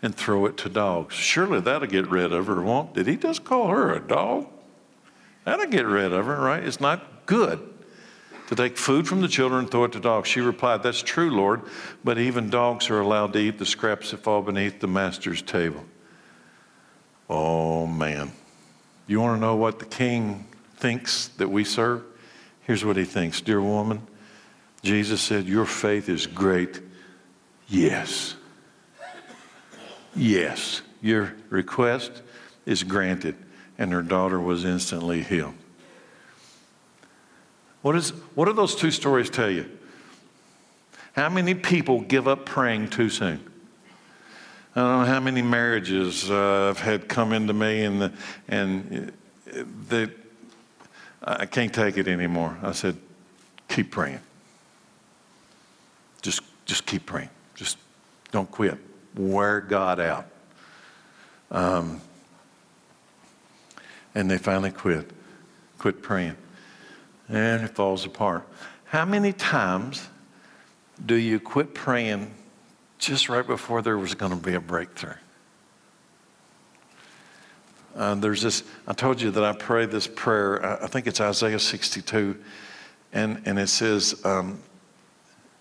and throw it to dogs. Surely that'll get rid of her, won't? Did he just call her a dog? That'll get rid of her, right? It's not good to take food from the children and throw it to dogs. She replied, That's true, Lord, but even dogs are allowed to eat the scraps that fall beneath the master's table. Oh, man. You want to know what the king thinks that we serve? Here's what he thinks Dear woman, Jesus said, Your faith is great. Yes. Yes. Your request is granted. and her daughter was instantly healed. What, is, what do those two stories tell you? How many people give up praying too soon? I don't know how many marriages uh, I've had come into me and, the, and they, I can't take it anymore. I said, keep praying. Just, just keep praying. Just don't quit. Wear God out. Um, and they finally quit, quit praying. And it falls apart. How many times do you quit praying just right before there was going to be a breakthrough. Uh, there's this, I told you that I pray this prayer, I think it's Isaiah 62, and, and it says, um,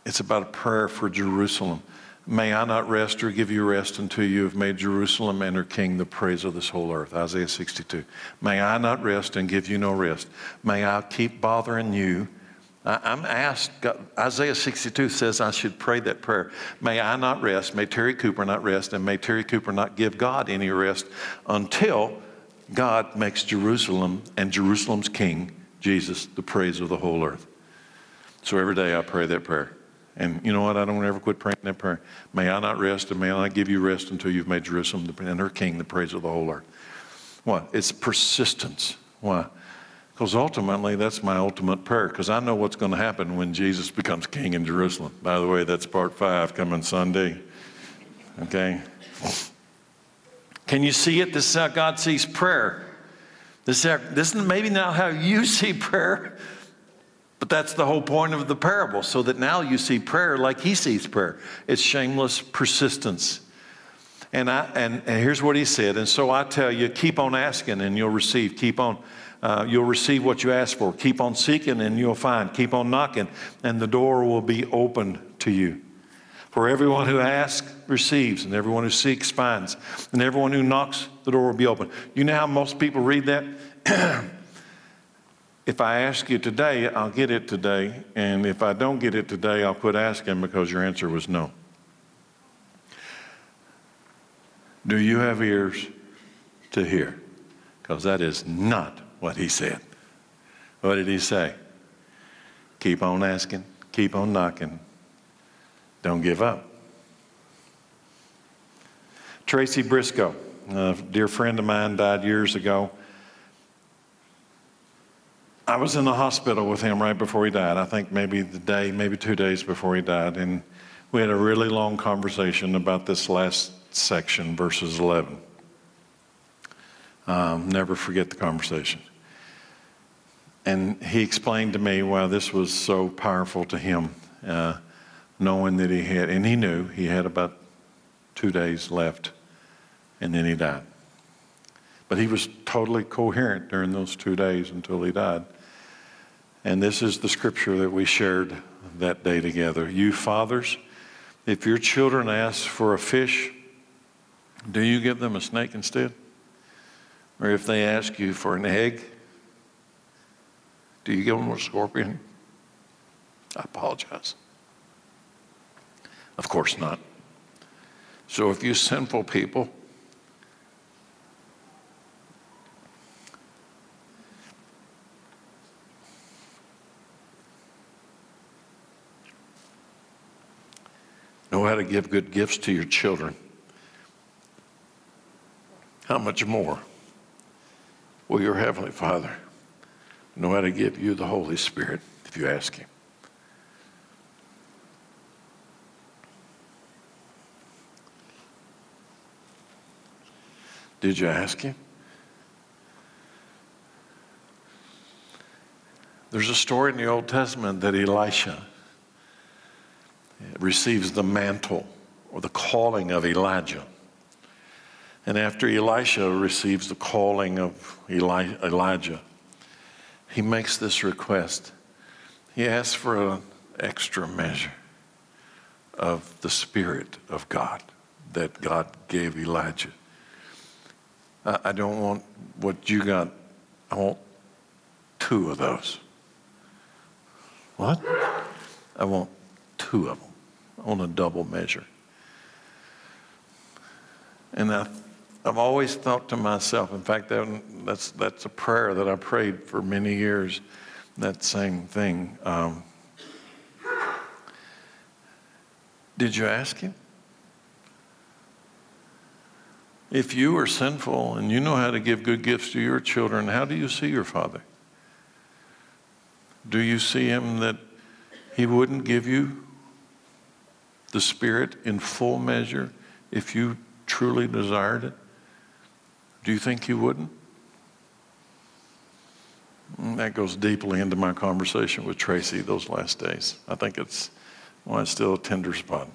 it's about a prayer for Jerusalem. May I not rest or give you rest until you have made Jerusalem and her king the praise of this whole earth. Isaiah 62. May I not rest and give you no rest. May I keep bothering you I'm asked, Isaiah 62 says I should pray that prayer. May I not rest, may Terry Cooper not rest, and may Terry Cooper not give God any rest until God makes Jerusalem and Jerusalem's king, Jesus, the praise of the whole earth. So every day I pray that prayer. And you know what? I don't ever quit praying that prayer. May I not rest, and may I not give you rest until you've made Jerusalem and her king the praise of the whole earth. What? It's persistence. Why? Because ultimately, that's my ultimate prayer, because I know what's going to happen when Jesus becomes king in Jerusalem. By the way, that's part five coming Sunday. Okay? Can you see it? This is how God sees prayer. This is, how, this is maybe not how you [laughs] see prayer, but that's the whole point of the parable, so that now you see prayer like he sees prayer. It's shameless persistence. And, I, and, and here's what he said. And so I tell you, keep on asking and you'll receive. Keep on uh, you'll receive what you ask for. Keep on seeking and you'll find. Keep on knocking and the door will be opened to you. For everyone who asks receives, and everyone who seeks finds, and everyone who knocks, the door will be open. You know how most people read that? [clears throat] if I ask you today, I'll get it today, and if I don't get it today, I'll quit asking because your answer was no. Do you have ears to hear? Because that is not what he said. What did he say? Keep on asking, keep on knocking, don't give up. Tracy Briscoe, a dear friend of mine, died years ago. I was in the hospital with him right before he died. I think maybe the day, maybe two days before he died. And we had a really long conversation about this last section, verses 11. Um, never forget the conversation. And he explained to me why this was so powerful to him, uh, knowing that he had, and he knew he had about two days left, and then he died. But he was totally coherent during those two days until he died. And this is the scripture that we shared that day together. You fathers, if your children ask for a fish, do you give them a snake instead? Or if they ask you for an egg, do you give them a scorpion? I apologize. Of course not. So if you sinful people how to give good gifts to your children, how much more will your Heavenly Father know how to give you the Holy Spirit if you ask Him. Did you ask Him? There's a story in the Old Testament that Elisha receives the mantle or the calling of Elijah. And after Elisha receives the calling of Eli- Elijah, he makes this request. He asks for an extra measure of the Spirit of God that God gave Elijah. I don't want what you got, I want two of those. What? I want two of them on a double measure. And I, I've always thought to myself, in fact, that's, that's a prayer that I prayed for many years, that same thing. Um, did you ask him? If you are sinful and you know how to give good gifts to your children, how do you see your Father? Do you see him that he wouldn't give you the Spirit in full measure if you truly desired it? Do you think you wouldn't? And that goes deeply into my conversation with Tracy those last days. I think it's, well, it's still a tender spot.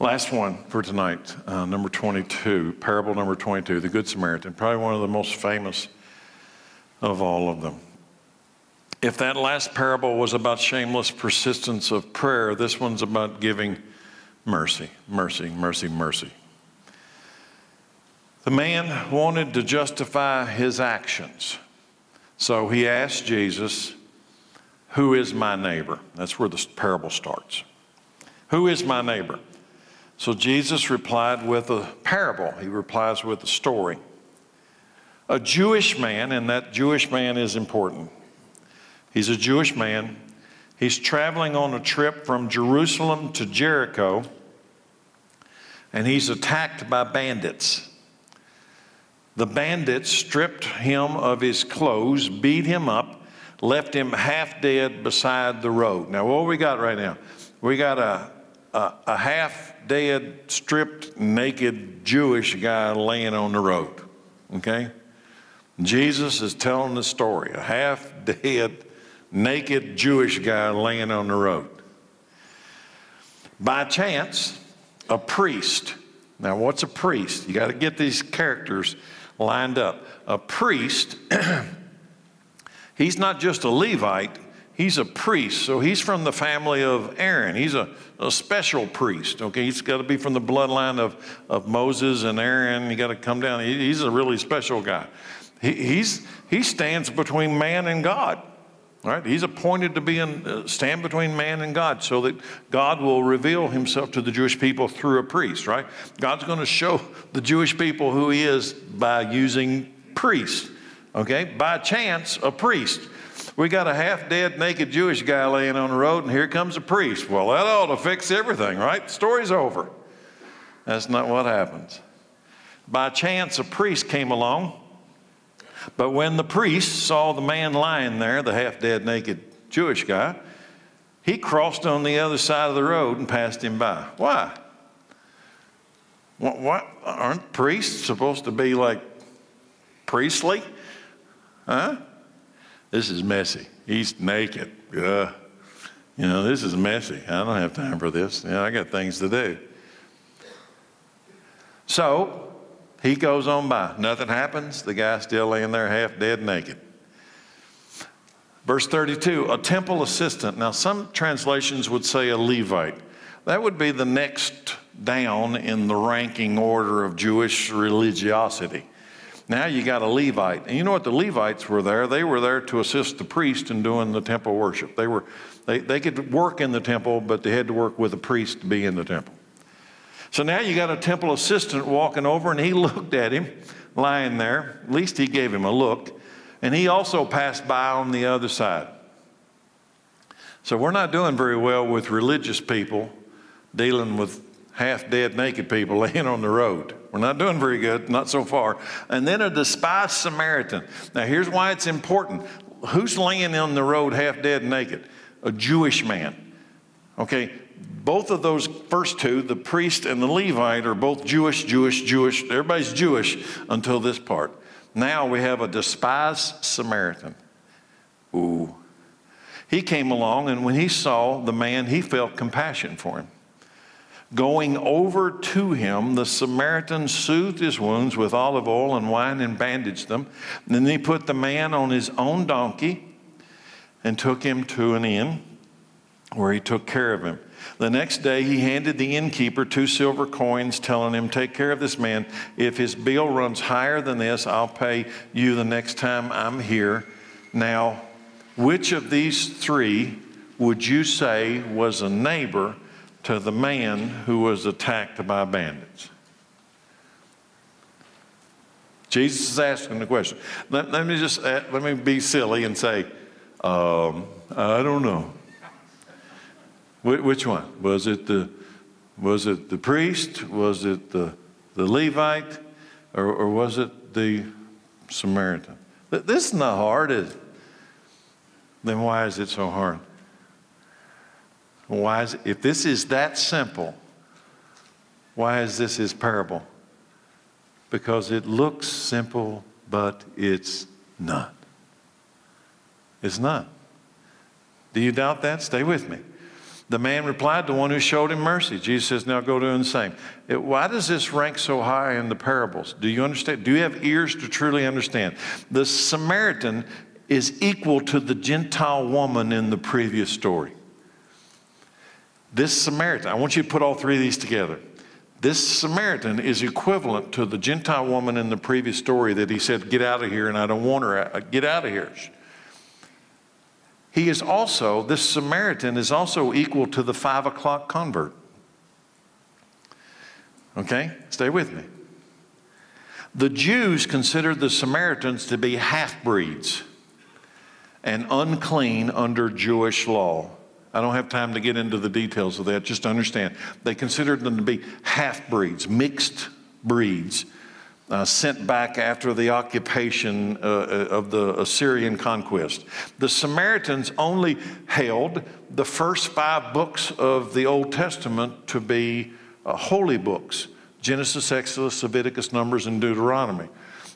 Last one for tonight, uh, number 22, parable number 22, the Good Samaritan, probably one of the most famous of all of them. If that last parable was about shameless persistence of prayer, this one's about giving mercy, mercy, mercy, mercy. The man wanted to justify his actions. So he asked Jesus, Who is my neighbor? That's where the parable starts. Who is my neighbor? So Jesus replied with a parable. He replies with a story. A Jewish man, and that Jewish man is important. He's a Jewish man. He's traveling on a trip from Jerusalem to Jericho, and he's attacked by bandits. The bandits stripped him of his clothes, beat him up, left him half dead beside the road. Now, what we got right now? We got a, a, a half dead, stripped, naked Jewish guy laying on the road. Okay? Jesus is telling the story a half dead, naked Jewish guy laying on the road. By chance, a priest. Now, what's a priest? You got to get these characters lined up. A priest, [clears throat] he's not just a Levite, he's a priest. So he's from the family of Aaron. He's a, a special priest. Okay, he's got to be from the bloodline of, of Moses and Aaron. You got to come down. He, he's a really special guy. He, he's, he stands between man and God. Right? He's appointed to be in, uh, stand between man and God so that God will reveal himself to the Jewish people through a priest, right? God's going to show the Jewish people who he is by using priests, okay? By chance, a priest. We got a half dead, naked Jewish guy laying on the road, and here comes a priest. Well, that ought to fix everything, right? Story's over. That's not what happens. By chance, a priest came along, but when the priest saw the man lying there, the half dead, naked Jewish guy, he crossed on the other side of the road and passed him by. Why? What, what? Aren't priests supposed to be like priestly? Huh? This is messy. He's naked. Ugh. You know, this is messy. I don't have time for this. You know, I got things to do. So he goes on by. Nothing happens. The guy's still laying there half dead naked. Verse 32 a temple assistant. Now, some translations would say a Levite. That would be the next down in the ranking order of Jewish religiosity. Now you got a Levite. And you know what? The Levites were there. They were there to assist the priest in doing the temple worship. They, were, they, they could work in the temple, but they had to work with a priest to be in the temple. So now you got a temple assistant walking over, and he [laughs] looked at him lying there. At least he gave him a look. And he also passed by on the other side. So we're not doing very well with religious people dealing with half dead naked people [laughs] laying on the road. We're not doing very good, not so far. And then a despised Samaritan. Now, here's why it's important. Who's laying on the road half dead naked? A Jewish man. Okay, both of those first two, the priest and the Levite, are both Jewish, Jewish, Jewish. Everybody's Jewish until this part. Now we have a despised Samaritan. Ooh. He came along, and when he saw the man, he felt compassion for him. Going over to him, the Samaritan soothed his wounds with olive oil and wine and bandaged them. Then he put the man on his own donkey and took him to an inn where he took care of him. The next day, he handed the innkeeper two silver coins, telling him, Take care of this man. If his bill runs higher than this, I'll pay you the next time I'm here. Now, which of these three would you say was a neighbor to the man who was attacked by bandits. Jesus is asking the question. Let, let me just uh, let me be silly and say, um, I don't know. Wh- which one was it? The was it the priest? Was it the the Levite, or, or was it the Samaritan? This is not hard, is it? Then why is it so hard? Why is if this is that simple? Why is this his parable? Because it looks simple, but it's not. It's not. Do you doubt that? Stay with me. The man replied, The one who showed him mercy. Jesus says, Now go do the same. It, why does this rank so high in the parables? Do you understand? Do you have ears to truly understand? The Samaritan is equal to the Gentile woman in the previous story. This Samaritan, I want you to put all three of these together. This Samaritan is equivalent to the Gentile woman in the previous story that he said, Get out of here, and I don't want her. Get out of here. He is also, this Samaritan is also equal to the five o'clock convert. Okay? Stay with me. The Jews considered the Samaritans to be half breeds and unclean under Jewish law. I don't have time to get into the details of that, just understand. They considered them to be half breeds, mixed breeds, uh, sent back after the occupation uh, uh, of the Assyrian conquest. The Samaritans only held the first five books of the Old Testament to be uh, holy books Genesis, Exodus, Leviticus, Numbers, and Deuteronomy.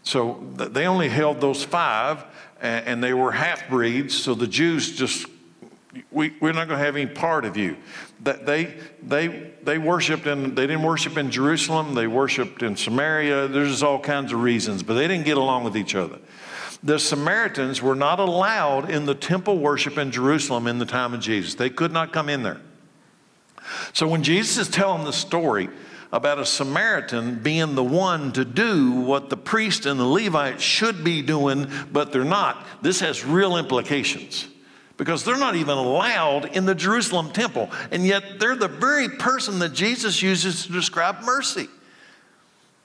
So they only held those five, and they were half breeds, so the Jews just we, we're not going to have any part of you. That they, they, they worshiped in, they didn't worship in Jerusalem, they worshiped in Samaria. There's all kinds of reasons, but they didn't get along with each other. The Samaritans were not allowed in the temple worship in Jerusalem in the time of Jesus. They could not come in there. So when Jesus is telling the story about a Samaritan being the one to do what the priest and the Levite should be doing, but they're not, this has real implications because they're not even allowed in the Jerusalem temple. And yet they're the very person that Jesus uses to describe mercy.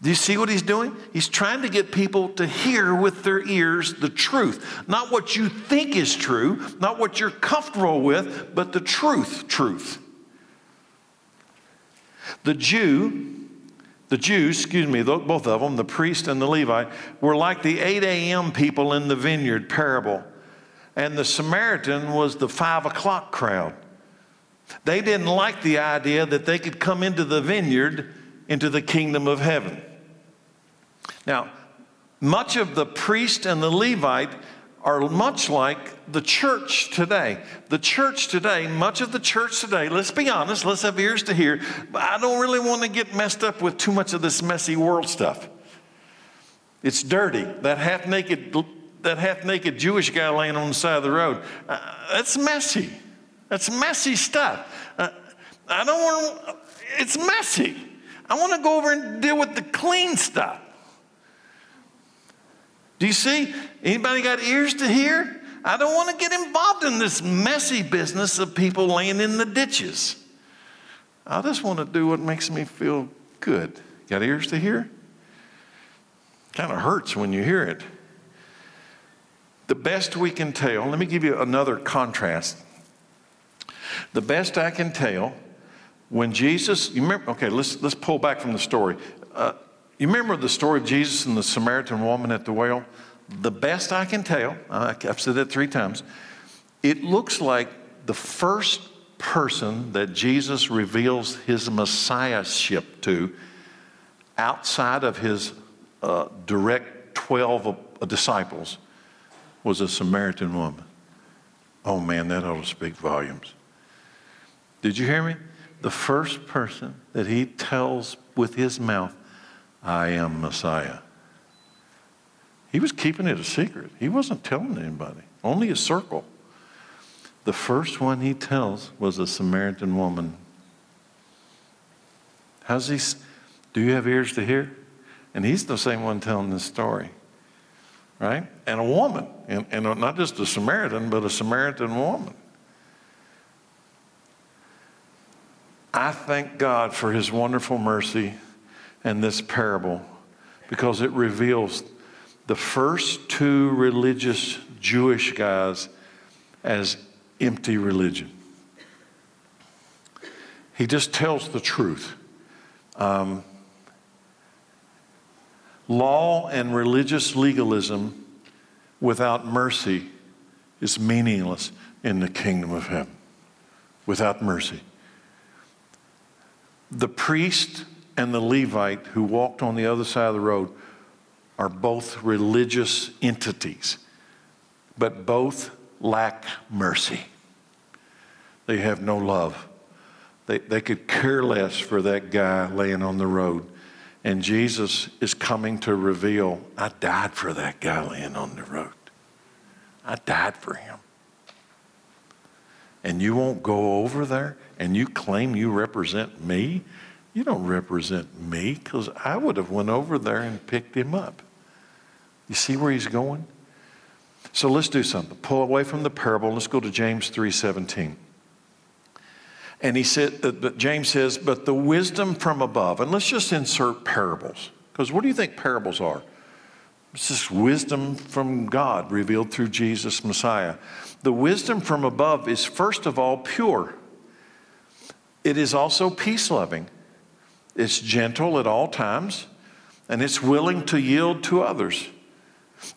Do you see what he's doing? He's trying to get people to hear with their ears the truth. Not what you think is true, not what you're comfortable with, but the truth, truth. The Jew, the Jews, excuse me, both of them, the priest and the Levite, were like the 8 a.m. people in the vineyard parable and the Samaritan was the five o'clock crowd. They didn't like the idea that they could come into the vineyard, into the kingdom of heaven. Now, much of the priest and the Levite are much like the church today. The church today, much of the church today, let's be honest, let's have ears to hear, but I don't really want to get messed up with too much of this messy world stuff. It's dirty. That half naked that half naked Jewish guy laying on the side of the road. Uh, that's messy. That's messy stuff. Uh, I don't want it's messy. I want to go over and deal with the clean stuff. Do you see? Anybody got ears to hear? I don't want to get involved in this messy business of people laying in the ditches. I just want to do what makes me feel good. Got ears to hear? Kind of hurts when you hear it. The best we can tell, let me give you another contrast. The best I can tell, when Jesus, you remember, okay, let's, let's pull back from the story. Uh, you remember the story of Jesus and the Samaritan woman at the well? The best I can tell, I've said that three times, it looks like the first person that Jesus reveals his messiahship to outside of his uh, direct 12 disciples was a Samaritan woman. Oh man, that ought to speak volumes. Did you hear me? The first person that he tells with his mouth, I am Messiah. He was keeping it a secret. He wasn't telling anybody, only a circle. The first one he tells was a Samaritan woman. How's he? Do you have ears to hear? And he's the same one telling this story right? And a woman, and, and not just a Samaritan, but a Samaritan woman. I thank God for his wonderful mercy and this parable because it reveals the first two religious Jewish guys as empty religion. He just tells the truth. Um, law and religious legalism without mercy is meaningless in the kingdom of heaven. Without mercy. The priest and the Levite who walked on the other side of the road are both religious entities, but both lack mercy. They have no love. They, they could care less for that guy laying on the road. And Jesus is coming to reveal, I died for that guy on the road. I died for him. And you won't go over there and you claim you represent me? You don't represent me because I would have went over there and picked him up. You see where he's going? So let's do something. Pull away from the parable. Let's go to James 3:17. And he said uh, that James says, but the wisdom from above, and let's just insert parables. Because what do you think parables are? It's just wisdom from God revealed through Jesus Messiah. The wisdom from above is first of all pure. It is also peace loving. It's gentle at all times, and it's willing to yield to others.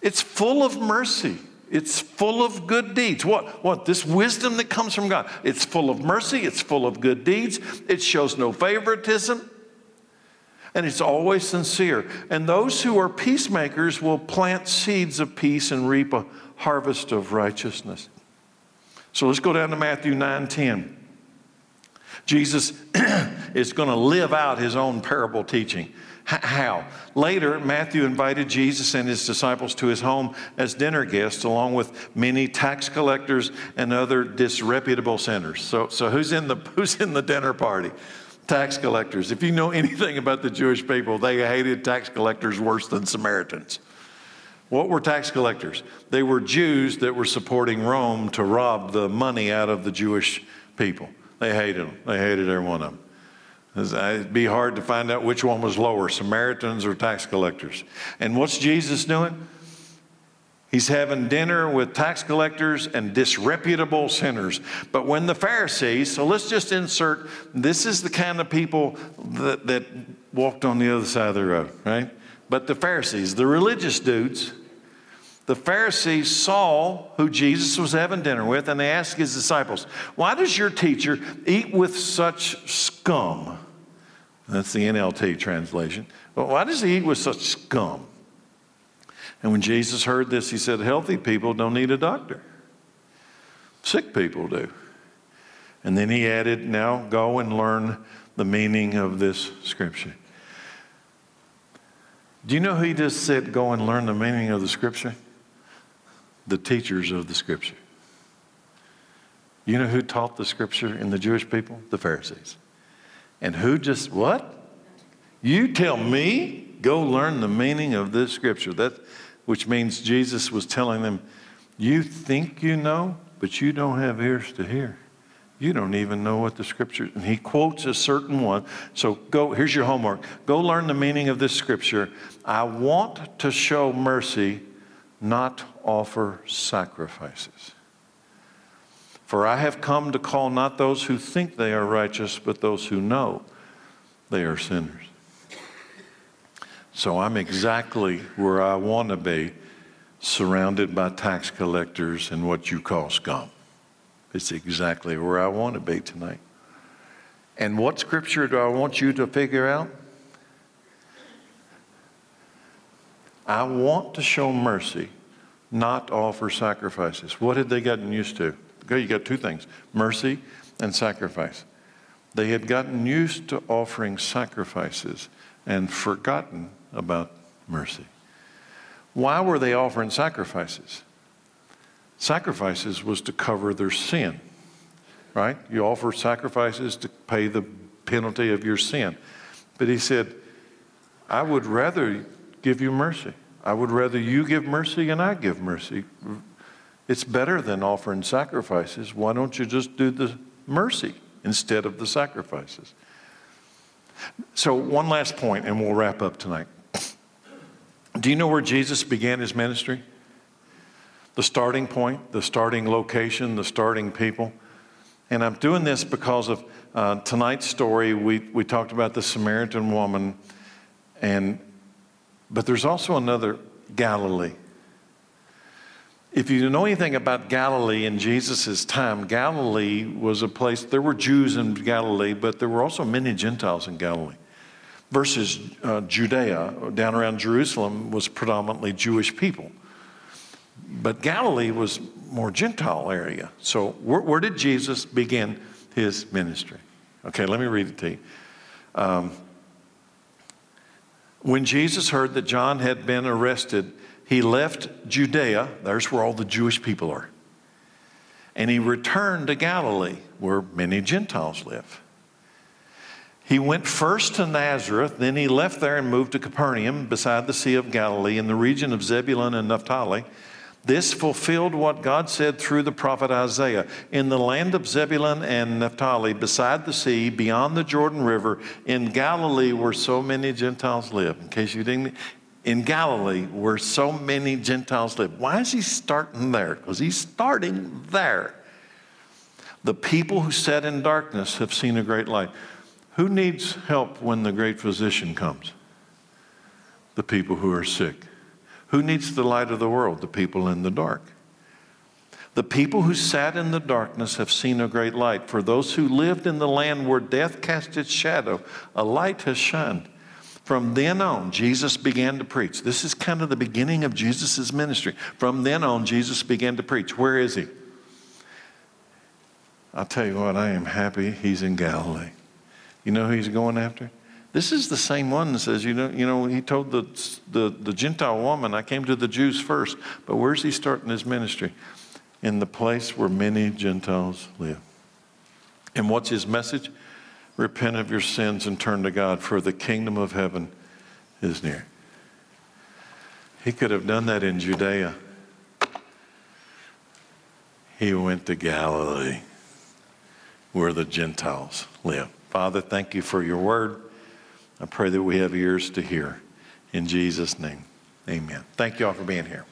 It's full of mercy. It's full of good deeds. What? What? This wisdom that comes from God. It's full of mercy. It's full of good deeds. It shows no favoritism. And it's always sincere. And those who are peacemakers will plant seeds of peace and reap a harvest of righteousness. So let's go down to Matthew 9 10. Jesus [clears throat] is going to live out his own parable teaching. How? Later, Matthew invited Jesus and his disciples to his home as dinner guests, along with many tax collectors and other disreputable sinners. So, so who's, in the, [laughs] who's in the dinner party? Tax collectors. If you know anything about the Jewish people, they hated tax collectors worse than Samaritans. What were tax collectors? They were Jews that were supporting Rome to rob the money out of the Jewish people. They hated them. They hated every one of them. It'd be hard to find out which one was lower, Samaritans or tax collectors. And what's Jesus doing? He's having dinner with tax collectors and disreputable sinners. But when the Pharisees, so let's just insert this is the kind of people that, that walked on the other side of the road, right? But the Pharisees, the religious dudes, the Pharisees saw who Jesus was having dinner with, and they asked his disciples, Why does your teacher eat with such scum? That's the NLT translation. But why does he eat with such scum? And when Jesus heard this, he said, Healthy people don't need a doctor, sick people do. And then he added, Now go and learn the meaning of this scripture. Do you know who he just said, Go and learn the meaning of the scripture? The teachers of the scripture. You know who taught the scripture in the Jewish people? The Pharisees. And who just, what? You tell me, go learn the meaning of this scripture. That, which means Jesus was telling them, you think you know, but you don't have ears to hear. You don't even know what the scripture, and he quotes a certain one. So go, here's your homework. Go learn the meaning of this scripture. I want to show mercy not offer sacrifices. For I have come to call not those who think they are righteous, but those who know they are sinners. So I'm exactly where I want to be, surrounded by tax collectors and what you call scum. It's exactly where I want to be tonight. And what scripture do I want you to figure out? I want to show mercy, not offer sacrifices. What had they gotten used to? You got two things mercy and sacrifice. They had gotten used to offering sacrifices and forgotten about mercy. Why were they offering sacrifices? Sacrifices was to cover their sin, right? You offer sacrifices to pay the penalty of your sin. But he said, I would rather give you mercy. I would rather you give mercy and I give mercy. It's better than offering sacrifices. Why don't you just do the mercy instead of the sacrifices? So, one last point, and we'll wrap up tonight. Do you know where Jesus began his ministry? The starting point, the starting location, the starting people. And I'm doing this because of uh, tonight's story. We, we talked about the Samaritan woman, and, but there's also another Galilee. If you know anything about Galilee in Jesus' time, Galilee was a place, there were Jews in Galilee, but there were also many Gentiles in Galilee. Versus uh, Judea, down around Jerusalem, was predominantly Jewish people. But Galilee was more Gentile area. So where, where did Jesus begin his ministry? Okay, let me read it to you. Um, when Jesus heard that John had been arrested, he left Judea, there's where all the Jewish people are, and he returned to Galilee, where many Gentiles live. He went first to Nazareth, then he left there and moved to Capernaum beside the Sea of Galilee in the region of Zebulun and Naphtali. This fulfilled what God said through the prophet Isaiah. In the land of Zebulun and Naphtali, beside the sea, beyond the Jordan River, in Galilee where so many Gentiles live. In case you didn't, in Galilee where so many Gentiles live. Why is he starting there? Because he's starting there. The people who sat in darkness have seen a great light. Who needs help when the great physician comes? The people who are sick. Who needs the light of the world? The people in the dark. The people who sat in the darkness have seen a great light. For those who lived in the land where death cast its shadow, a light has shined. From then on, Jesus began to preach. This is kind of the beginning of Jesus' ministry. From then on, Jesus began to preach. Where is he? I'll tell you what, I am happy he's in Galilee. You know who he's going after? This is the same one that says, you know, you know he told the, the, the Gentile woman, I came to the Jews first. But where's he starting his ministry? In the place where many Gentiles live. And what's his message? Repent of your sins and turn to God, for the kingdom of heaven is near. He could have done that in Judea. He went to Galilee, where the Gentiles live. Father, thank you for your word. I pray that we have ears to hear. In Jesus' name, amen. Thank you all for being here.